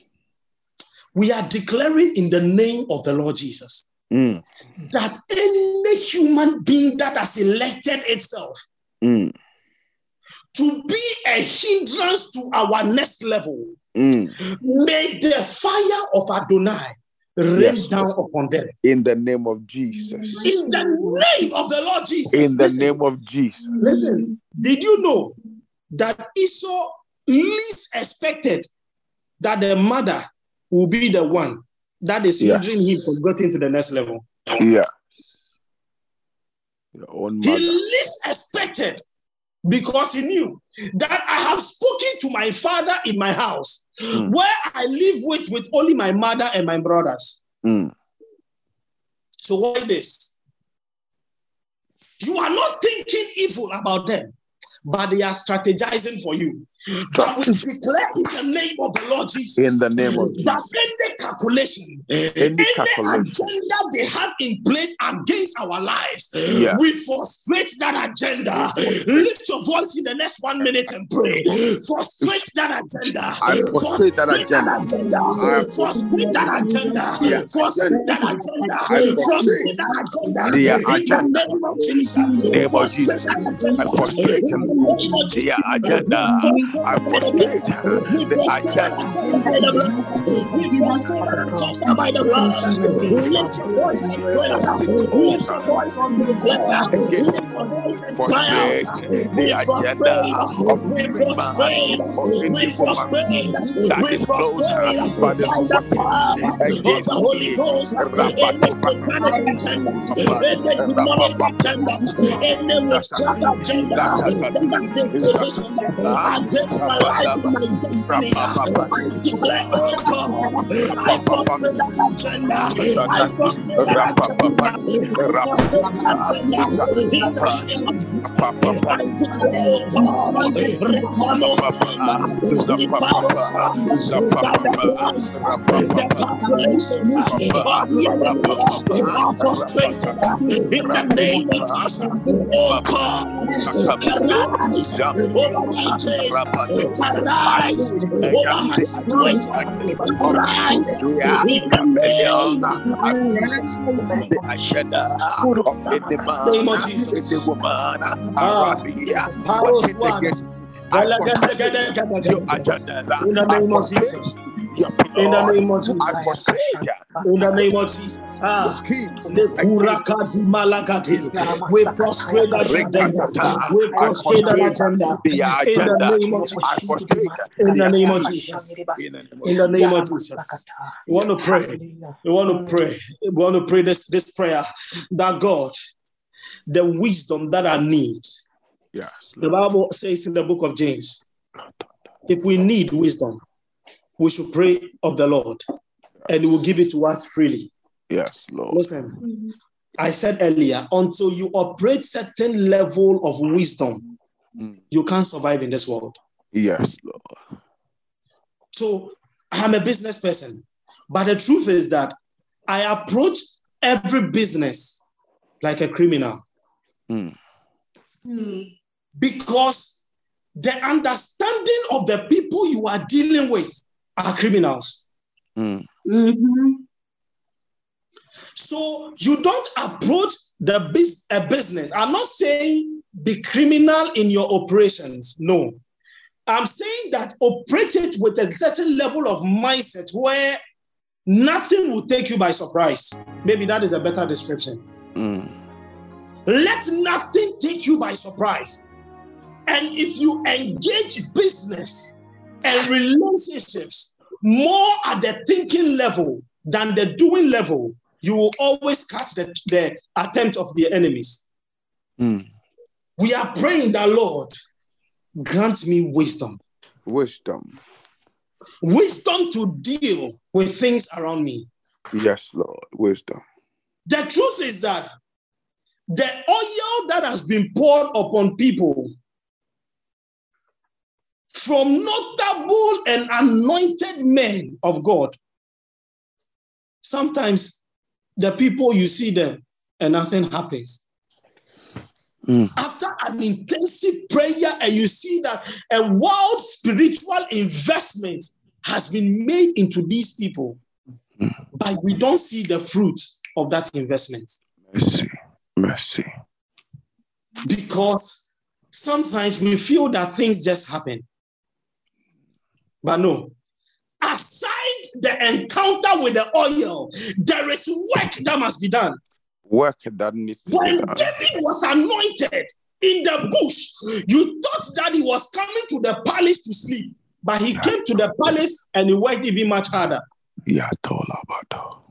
We are declaring in the name of the Lord Jesus
Mm.
that any human being that has elected itself
Mm.
To be a hindrance to our next level,
Mm.
may the fire of Adonai rain
Yes.
down upon them.
In the name of Jesus.
In the name of the Lord Jesus.
In the
Listen,
name of Jesus.
Listen, did you know that Esau least expected that the mother will be the one that is
Yeah.
hindering him from getting to the next level?
Yeah. Your own
He
mother.
least expected because he knew that I have spoken to my father in my house
Mm.
where I live with with only my mother and my brothers.
Mm.
So why this? You are not thinking evil about them, but they are strategizing for you. But we declare in the name of the Lord Jesus.
In the name of
that
Jesus.
any calculation,
Any
any
calculation.
agenda they have in place against our lives,
Yeah.
we frustrate that agenda. Lift your voice in the next one minute and pray. Frustrate that agenda.
I frustrate that agenda.
Frustrate that agenda. Frustrate that
agenda. Frustrate
that agenda. In the name of Jesus.
Name of Jesus. I frustrate
In the name of
their agenda. I
by the
frustrate.
We
the
frustrate that
agenda.
agenda by the blood. We frustrate that agenda by the blood. Lift your voice and pray. Lift your voice and declare. Lift your voice and cry out.
Frustrate
We
the agenda of
We
any man
frustrate.
or
We
any woman
We
is closer
frustrate
but is
by the
working
power of the
against
Holy
me.
Ghost. Any satanic agenda, demonic agenda, witchcraft agenda against the position, against my life and my destiny. I declare, oh God, I frustrate that agenda. I frustrate that agenda. I frustrate that agenda. In the name of Jesus, I declare, oh God, that the plans, the calculations of the enemy are frustrated. In the name of Jesus, oh God, arise over my case, arise over my situation, arise in the name name of Jesus. One. In the name of Jesus. In the name of Jesus. In the name of Jesus. Ah. Lekuraka di malakati. We frustrate that agenda. We frustrate that agenda. In the name of Jesus. In the name of Jesus. In the name of Jesus. We want to pray. We want to pray. We want to pray this, this prayer that God, the wisdom that I need.
Yes.
The Bible says in the book of James, if we need wisdom, we should pray of the Lord and he will give it to us freely.
Yes, Lord.
Listen, I said earlier, until you operate certain level of wisdom,
Mm.
you can't survive in this world.
Yes, Lord.
So I'm a business person, but the truth is that I approach every business like a criminal
Mm.
Because the understanding of the people you are dealing with are criminals.
Mm.
So you don't approach the bus- a business. I'm not saying be criminal in your operations. No. I'm saying that operate it with a certain level of mindset where nothing will take you by surprise. Maybe that is a better description.
Mm.
Let nothing take you by surprise. And if you engage business and relationships more at the thinking level than the doing level, you will always catch the, the attempt of the enemies.
Mm.
We are praying that Lord grant me wisdom,
Wisdom.
wisdom to deal with things around me.
Yes, Lord. Wisdom.
The truth is that the oil that has been poured upon people from notable and anointed men of God, sometimes the people you see them and nothing happens.
Mm.
After an intensive prayer, and you see that a wild spiritual investment has been made into these people, but we don't see the fruit of that investment
Mercy. Mercy.
because sometimes we feel that things just happen. But no, aside the encounter with the oil, there is work that must be done.
Work that needs to be
When
done.
David was anointed in the bush, you thought that he was coming to the palace to sleep, but he came to the palace and he worked even much harder.
Yatolabado.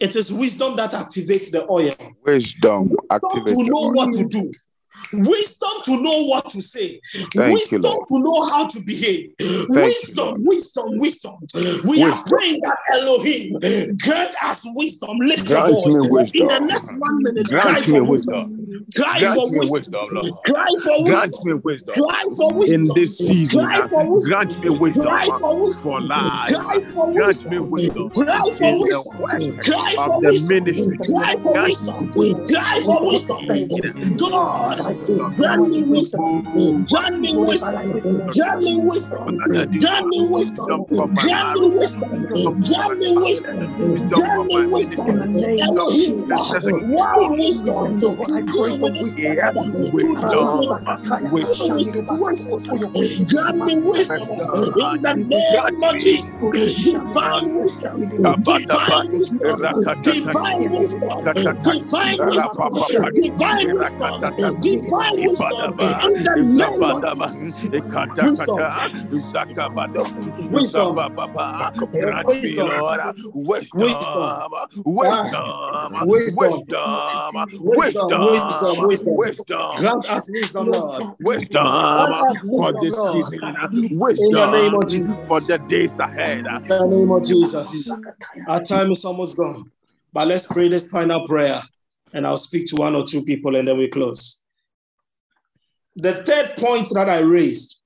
It is wisdom that activates the oil.
Wisdom.
Wisdom
Activate
to
the
know
oil.
what to do. Wisdom to know what to say.
Thank
wisdom
Lord.
to know how to behave.
you,
wisdom,
Lord.
wisdom, wisdom. We are praying that Elohim grant us wisdom. Lift your
Grant
voice.
me wisdom.
In the next one minute, cry
Grant me
for
wisdom.
wisdom. Cry
Grant
for
me
wisdom.
wisdom, Lord.
Cry for
Grant
wisdom.
me wisdom.
Cry for wisdom.
In this season,
Cry for wisdom.
grant me wisdom
Cry for wisdom.
for life.
Cry for
Grant me
wisdom.
wisdom
Cry for wisdom. Cry for wisdom. Cry for
Grant
wisdom.
me wisdom.
Cry for wisdom. God, grant me wisdom. Grant me wisdom. Grant me wisdom. Grant me wisdom. Grant me wisdom. Grant me wisdom. Grant me wisdom. Elohim, world wisdom to deal with this to deal with deal with situations. Grant me wisdom in the name of Jesus. Divine wisdom. Divine wisdom. Divine wisdom. Divine wisdom. Divine wisdom. divine wisdom in the name of Jesus. Wisdom. Wisdom.
Grant me,
Wisdom.
Lord, ah, wisdom, wisdom,
Wisdom.
wisdom,
Wisdom, wisdom, wisdom.
wisdom,
Grant us wisdom, Lord.
wisdom
Grant us
for
wisdom,
this season,
In the name of
wisdom
Jesus.
for the days ahead.
In the name of Jesus. Our time is almost gone. But let's pray this final prayer. And I'll speak to one or two people and then we close. The third point that I raised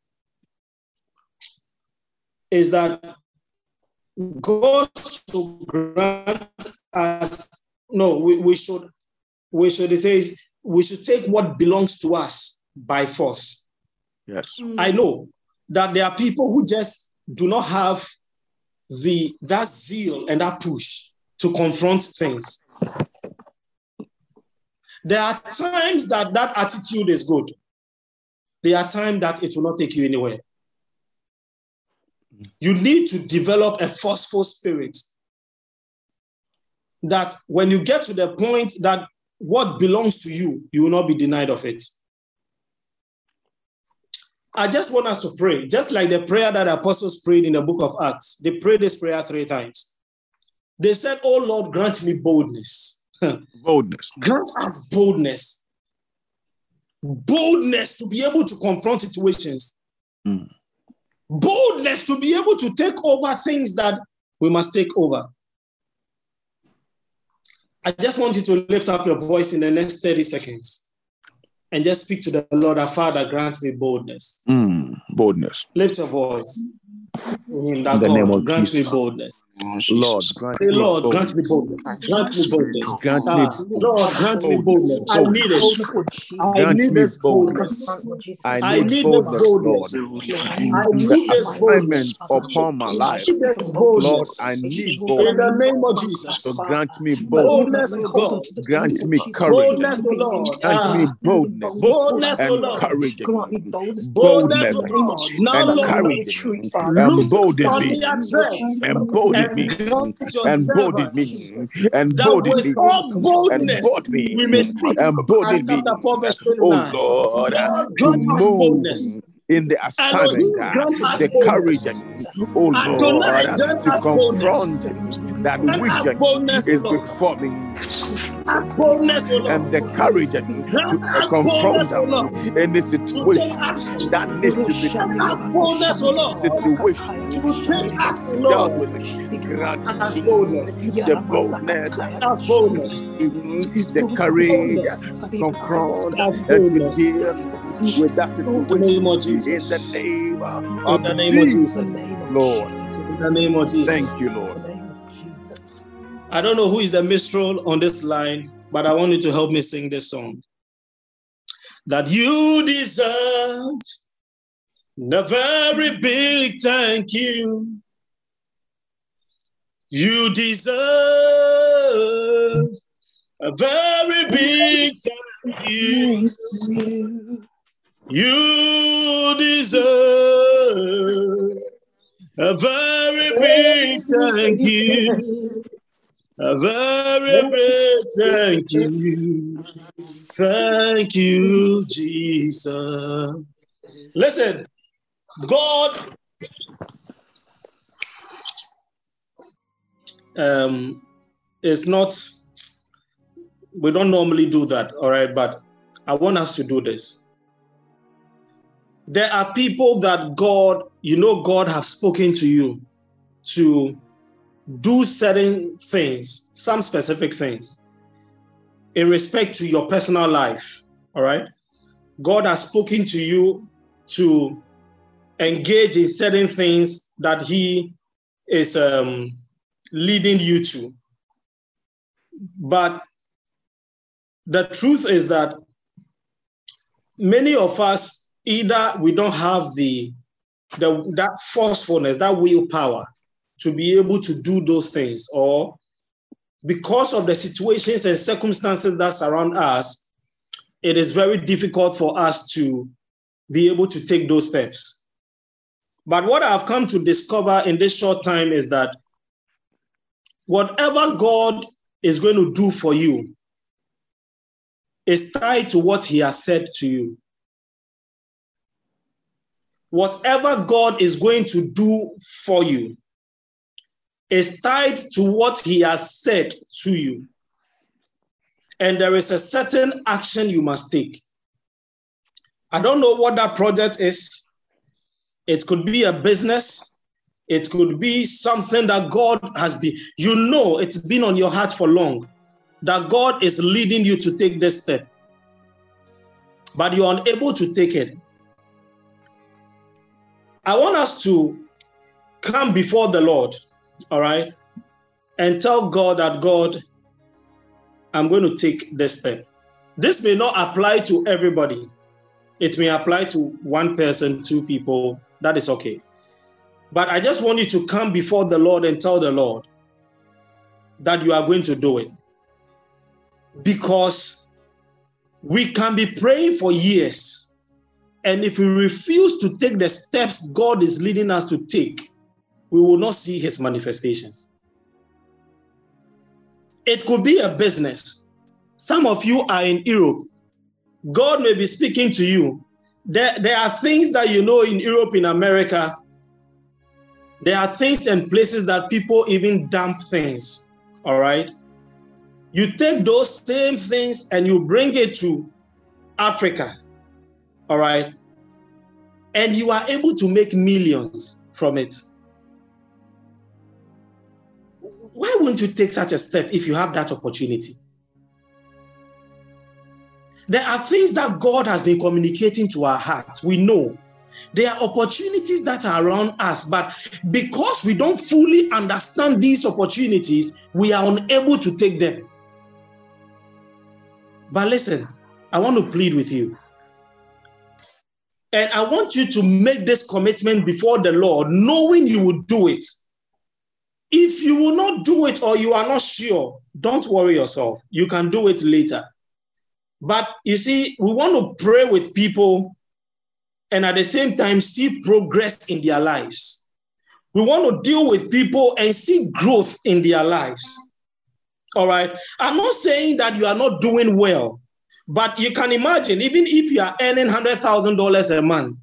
is that God should grant us, no, we, we should, we should, it says, we should take what belongs to us by force.
Yes. Mm.
I know that there are people who just do not have the that zeal and that push to confront things. There are times that that attitude is good. There are times that it will not take you anywhere. You need to develop a forceful spirit that when you get to the point that what belongs to you, you will not be denied of it. I just want us to pray, just like the prayer that the apostles prayed in the book of Acts. They prayed this prayer three times. They said, Oh Lord, grant me boldness.
Boldness.
Grant us boldness. Boldness to be able to confront situations.
Mm.
Boldness to be able to take over things that we must take over. I just want you to lift up your voice in the next 30 seconds and just speak to the Lord, our Father, grant me boldness.
Mm, boldness.
Lift your voice. In that
In the name
God,
of
grant me
Jesus.
boldness.
Lord, grant
Say,
me
Lord,
boldness.
grant me boldness. Grant me boldness.
Grant me
Ah, Lord, grant me boldness. I need it. I need this
boldness.
boldness.
I
I
need
need this
boldness,
boldness. I need this boldness.
upon my life. Lord, I need boldness.
In the name of Jesus.
So grant me
Boldness,
boldness.
God.
Grant me courage.
Boldness, Lord.
Grant me
Ah,
boldness
boldness, O
and
Lord.
courage.
Boldness,
Boldness
Now, Lord,
courage.
look
Embolden me.
their threats
Embolden
and
me.
grant
me.
servants that
Embolden me.
boldness
me.
we may speak.
Embolden
Acts
me.
chapter 4, verse
Oh
29.
Lord,
Lord,
to move
boldness.
in the assignment,
ah, us
the courage, oh Lord, to confront that
boldness,
is before me,
boldness,
and the courage to confront
boldness, O Lord,
any situation that needs to be
Grant
dealt
us
with.
boldness, O Lord,
Situation
to take
needs
action,
to be dealt with. Grant
Us boldness.
the boldness,
Us boldness.
the courage to confront and to deal with that situation in the name of
the name of
Jesus,
Jesus.
Lord.
In the name of Jesus.
Thank you, Lord.
I don't know who is the minstrel on this line, but I want you to help me sing this song. That you deserve a very big thank you. You deserve a very big thank you. You deserve a very big thank you. A very big thank you. Thank you, Jesus. Listen, God um, is not, we don't normally do that, all right, but I want us to do this. There are people that God, you know, God have spoken to you to do certain things, some specific things, in respect to your personal life. All right. God has spoken to you to engage in certain things that He is um, leading you to. But the truth is that many of us either we don't have the, the that forcefulness, that willpower to be able to do those things, or because of the situations and circumstances that surround us, it is very difficult for us to be able to take those steps. But what I've come to discover in this short time is that whatever God is going to do for you, is tied to what he has said to you. Whatever God is going to do for you is tied to what he has said to you. And there is a certain action you must take. I don't know what that project is. It could be a business. It could be something that God has been, you know, it's been on your heart for long, that God is leading you to take this step. But you're unable to take it. I want us to come before the Lord, all right, and tell God that God, I'm going to take this step. This may not apply to everybody. It may apply to one person, two people. That is okay. But I just want you to come before the Lord and tell the Lord that you are going to do it. Because we can be praying for years. And if we refuse to take the steps God is leading us to take, we will not see his manifestations. It could be a business. Some of you are in Europe. God may be speaking to you. There, there are things that you know in Europe, in America. There are things and places that people even dump things. All right. You take those same things and you bring it to Africa. All right. And you are able to make millions from it. Why wouldn't you take such a step if you have that opportunity? There are things that God has been communicating to our hearts. We know there are opportunities that are around us, but because we don't fully understand these opportunities, we are unable to take them. But listen, I want to plead with you. And I want you to make this commitment before the Lord, knowing you will do it. If you will not do it or you are not sure, don't worry yourself. You can do it later. But you see, we want to pray with people and at the same time see progress in their lives. We want to deal with people and see growth in their lives. All right. I'm not saying that you are not doing well, but you can imagine, even if you are earning $100,000 a month,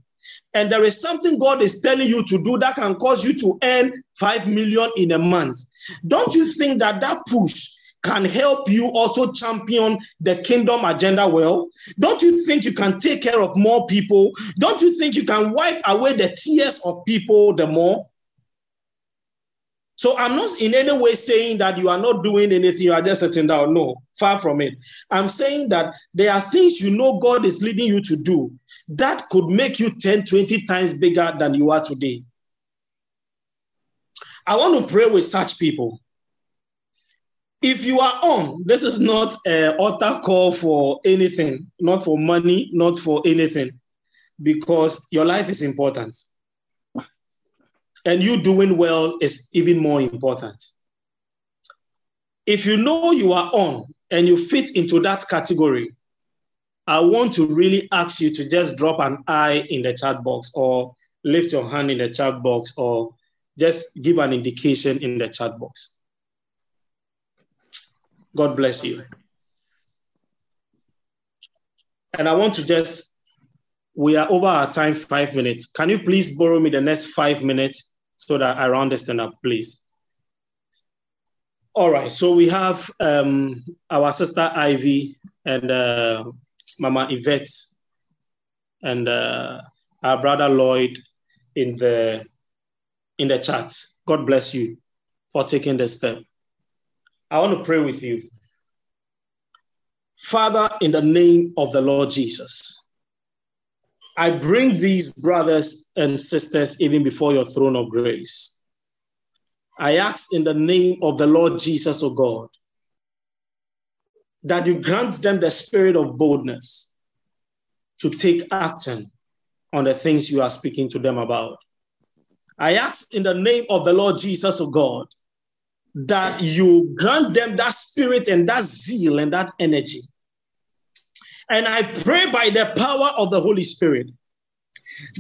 and there is something God is telling you to do that can cause you to earn 5 million in a month. Don't you think that that push can help you also champion the kingdom agenda well? Don't you think you can take care of more people? Don't you think you can wipe away the tears of people the more? So I'm not in any way saying that you are not doing anything, you are just sitting down. No, far from it. I'm saying that there are things you know God is leading you to do that could make you 10, 20 times bigger than you are today. I want to pray with such people. If you are on, this is not an altar call for anything, not for money, not for anything, because your life is important. And you doing well is even more important. If you know you are on and you fit into that category, I want to really ask you to just drop an eye in the chat box or lift your hand in the chat box or just give an indication in the chat box. God bless you. And I want to just, we are over our time, five minutes. Can you please borrow me the next five minutes so that I thing up, please? All right, so we have um, our sister Ivy and uh, Mama Yvette and uh, our brother Lloyd in the in the chat. God bless you for taking the step. I want to pray with you. Father, in the name of the Lord Jesus, I bring these brothers and sisters even before your throne of grace. I ask in the name of the Lord Jesus, O oh God, that you grant them the spirit of boldness to take action on the things you are speaking to them about. I ask in the name of the Lord Jesus, O oh God, that you grant them that spirit and that zeal and that energy. And I pray by the power of the Holy Spirit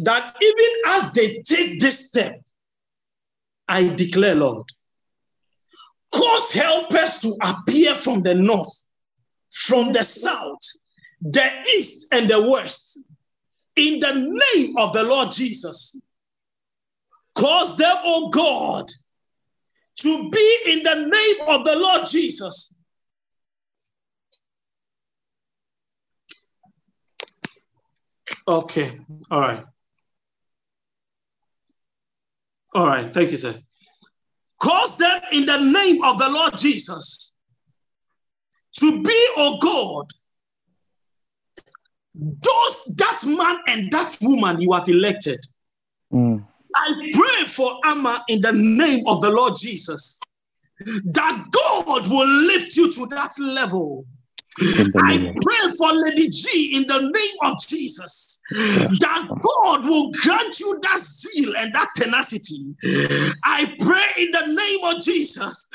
that even as they take this step, I declare, Lord, cause helpers to appear from the north, from the south, the east and the west in the name of the Lord Jesus. Cause them, O God, to be in the name of the Lord Jesus. Okay, all right. All right, thank you, sir. Cause them in the name of the Lord Jesus to be, O God, those that man and that woman you have elected.
Mm.
I pray for Amma in the name of the Lord Jesus that God will lift you to that level. I pray for Lady G in the name of Jesus that God will grant you that zeal and that tenacity. I pray in the name of Jesus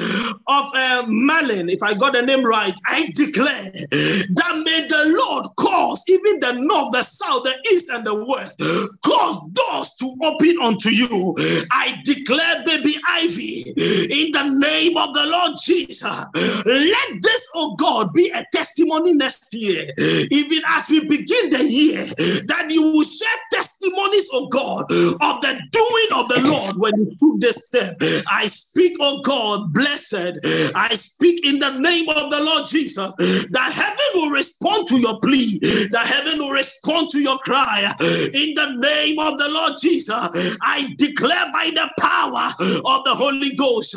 of uh, Malin, if I got the name right, I declare that may the Lord cause even the north, the south, the east, and the west cause doors to open unto you. I declare, baby Ivy, in the name of the Lord Jesus, let this, oh God, be a testimony next year, even as we begin the year, that you will share testimonies, oh God, of the doing of the Lord when you took this step. I speak, oh God, blessed. I speak in the name of the Lord Jesus that heaven will respond to your plea, that heaven will respond to your cry. In the name of the Lord Jesus, I declare by the power of the Holy Ghost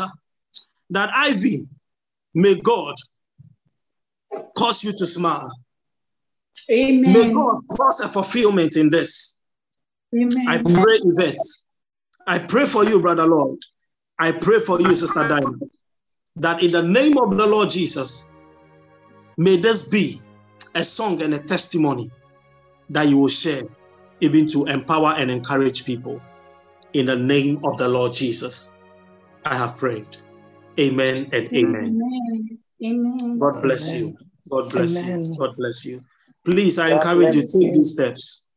that Ivy, may God cause you to smile. May
Amen.
God cause a fulfillment in this.
Amen.
I pray, Yvette. I pray for you, Brother Lord. I pray for you, Sister Diamond, that in the name of the Lord Jesus, may this be a song and a testimony that you will share, even to empower and encourage people. In the name of the Lord Jesus, I have prayed. Amen and amen.
Amen. Amen.
God bless
Amen.
you. God bless
Amen.
you. God bless you. Please, I
God
encourage you, take these steps.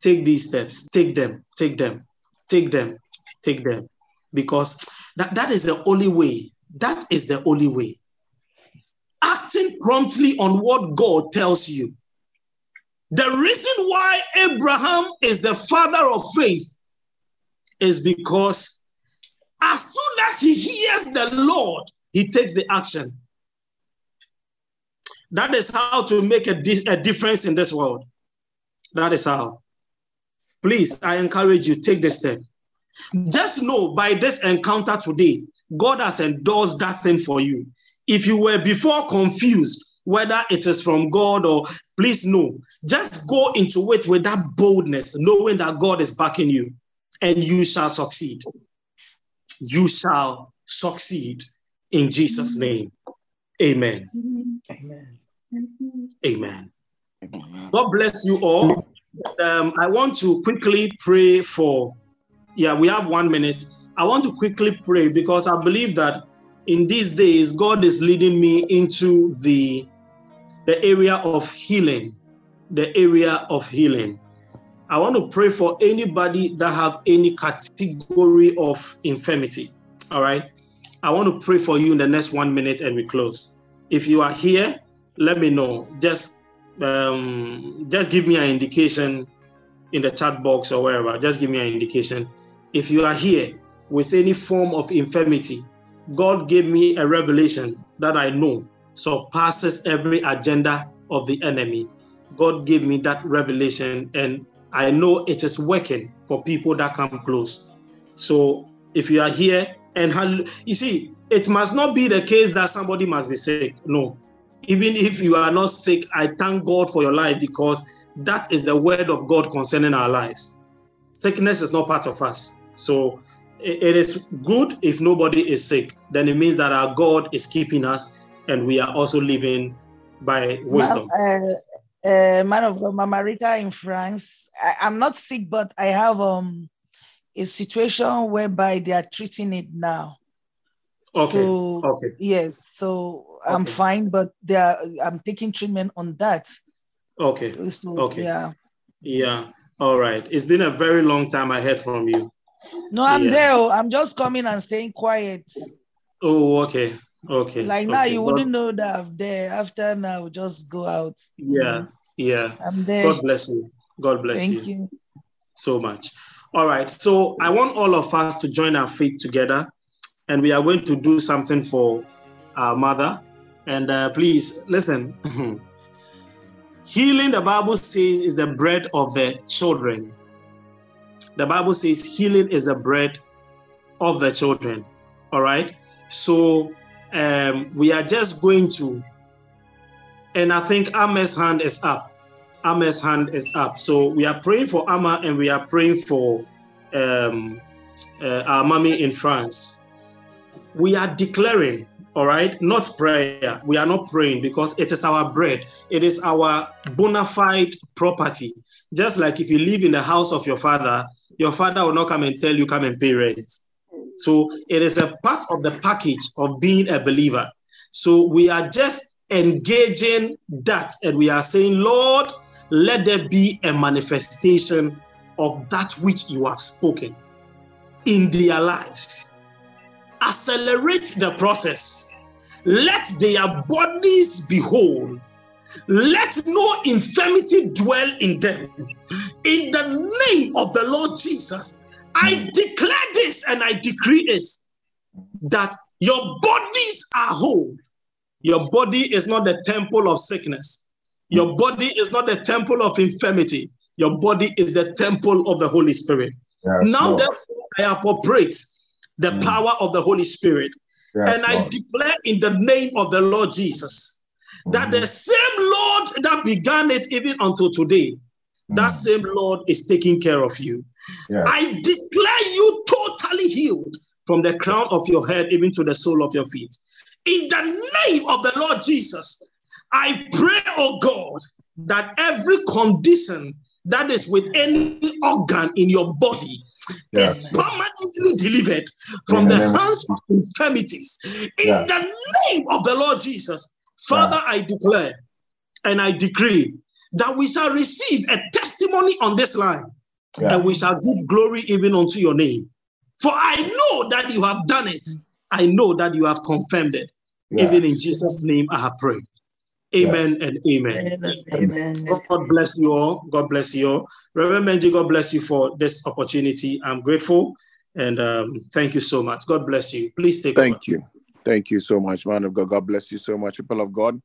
Take these steps. Take them. Take them. Take them. Take them. Because that, that is the only way. That is the only way. Acting promptly on what God tells you. The reason why Abraham is the father of faith is because as soon as he hears the Lord, he takes the action. That is how to make a, di- a difference in this world. That is how. Please, I encourage you, take this step. Just know by this encounter today, God has endorsed that thing for you. If you were before confused whether it is from God or please know, just go into it with that boldness, knowing that God is backing you and you shall succeed. You shall succeed in Jesus' name. Amen.
Amen.
Amen. God bless you all. Um, I want to quickly pray for, yeah, we have one minute. I want to quickly pray because I believe that in these days, God is leading me into the, the area of healing, the area of healing. I want to pray for anybody that have any category of infirmity. All right. I want to pray for you in the next one minute and we close. If you are here, let me know. Just um, just give me an indication in the chat box or wherever. Just give me an indication. If you are here with any form of infirmity, God gave me a revelation that I know surpasses every agenda of the enemy. God gave me that revelation, and I know it is working for people that come close. So if you are here and you see, it must not be the case that somebody must be sick. No. Even if you are not sick, I thank God for your life because that is the word of God concerning our lives. Sickness is not part of us. So it is good if nobody is sick. Then it means that our God is keeping us and we are also living by wisdom.
Uh, uh, man of God, Mama Rita in France. I, I'm not sick, but I have um a situation whereby they are treating it now.
Okay.
So
Okay.
yes, so I'm fine, but they are, I'm taking treatment on that.
Okay.
So
Okay.
yeah.
Yeah. All right. It's been a very long time I heard from you.
No, I'm
Yeah.
there. oh. I'm just coming and staying quiet.
Oh, okay. Okay.
Like now,
okay.
you
God-
wouldn't know that I'm there. After now, just go out.
Yeah. Yeah.
I'm there.
God bless you. God bless you.
Thank
you.
you.
so much. All right. So I want all of us to join our faith together and we are going to do something for our mother. And uh, please listen. Healing, the Bible says, is the bread of the children. The Bible says healing is the bread of the children. All right. So um, we are just going to, and I think Ame's hand is up. Ama's hand is up. So we are praying for Amma and we are praying for um, uh, our mommy in France. We are declaring, all right, not prayer. We are not praying because it is our bread. It is our bona fide property. Just like if you live in the house of your father, your father will not come and tell you, come and pay rent. So it is a part of the package of being a believer. So we are just engaging that and we are saying, Lord, let there be a manifestation of that which you have spoken in their lives. Accelerate the process. Let their bodies be whole. Let no infirmity dwell in them. In the name of the Lord Jesus, I declare this and I decree it that your bodies are whole. Your body is not the temple of sickness. Your body is not the temple of infirmity. Your body is the temple of the Holy Spirit.
Yes,
now,
Lord.
therefore, I appropriate the
Mm.
power of the Holy Spirit.
Yes,
and I
Lord.
declare in the name of the Lord Jesus that the same Lord that began it even until today, that
Mm.
same Lord is taking care of you.
Yes.
I declare you totally healed from the crown of your head even to the sole of your feet. In the name of the Lord Jesus, I pray, oh God, that every condition that is with any organ in your body
Yes.
is permanently delivered from
the
the
name of
hands of infirmities. In
Yes.
the name of the Lord Jesus, Father, I declare and I decree that we shall receive a testimony on this line
Yeah.
and we shall give glory even unto your name. For I know that you have done it. I know that you have confirmed it.
Yeah.
Even in Jesus' name, I have prayed. Amen and amen.
Amen. Amen.
God bless you all. God bless you all. Reverend Benji, God bless you for this opportunity. I'm grateful and um, thank you so much. God bless you. Please take over.
Thank you. Thank you so much, man of God. God bless you so much, people of God.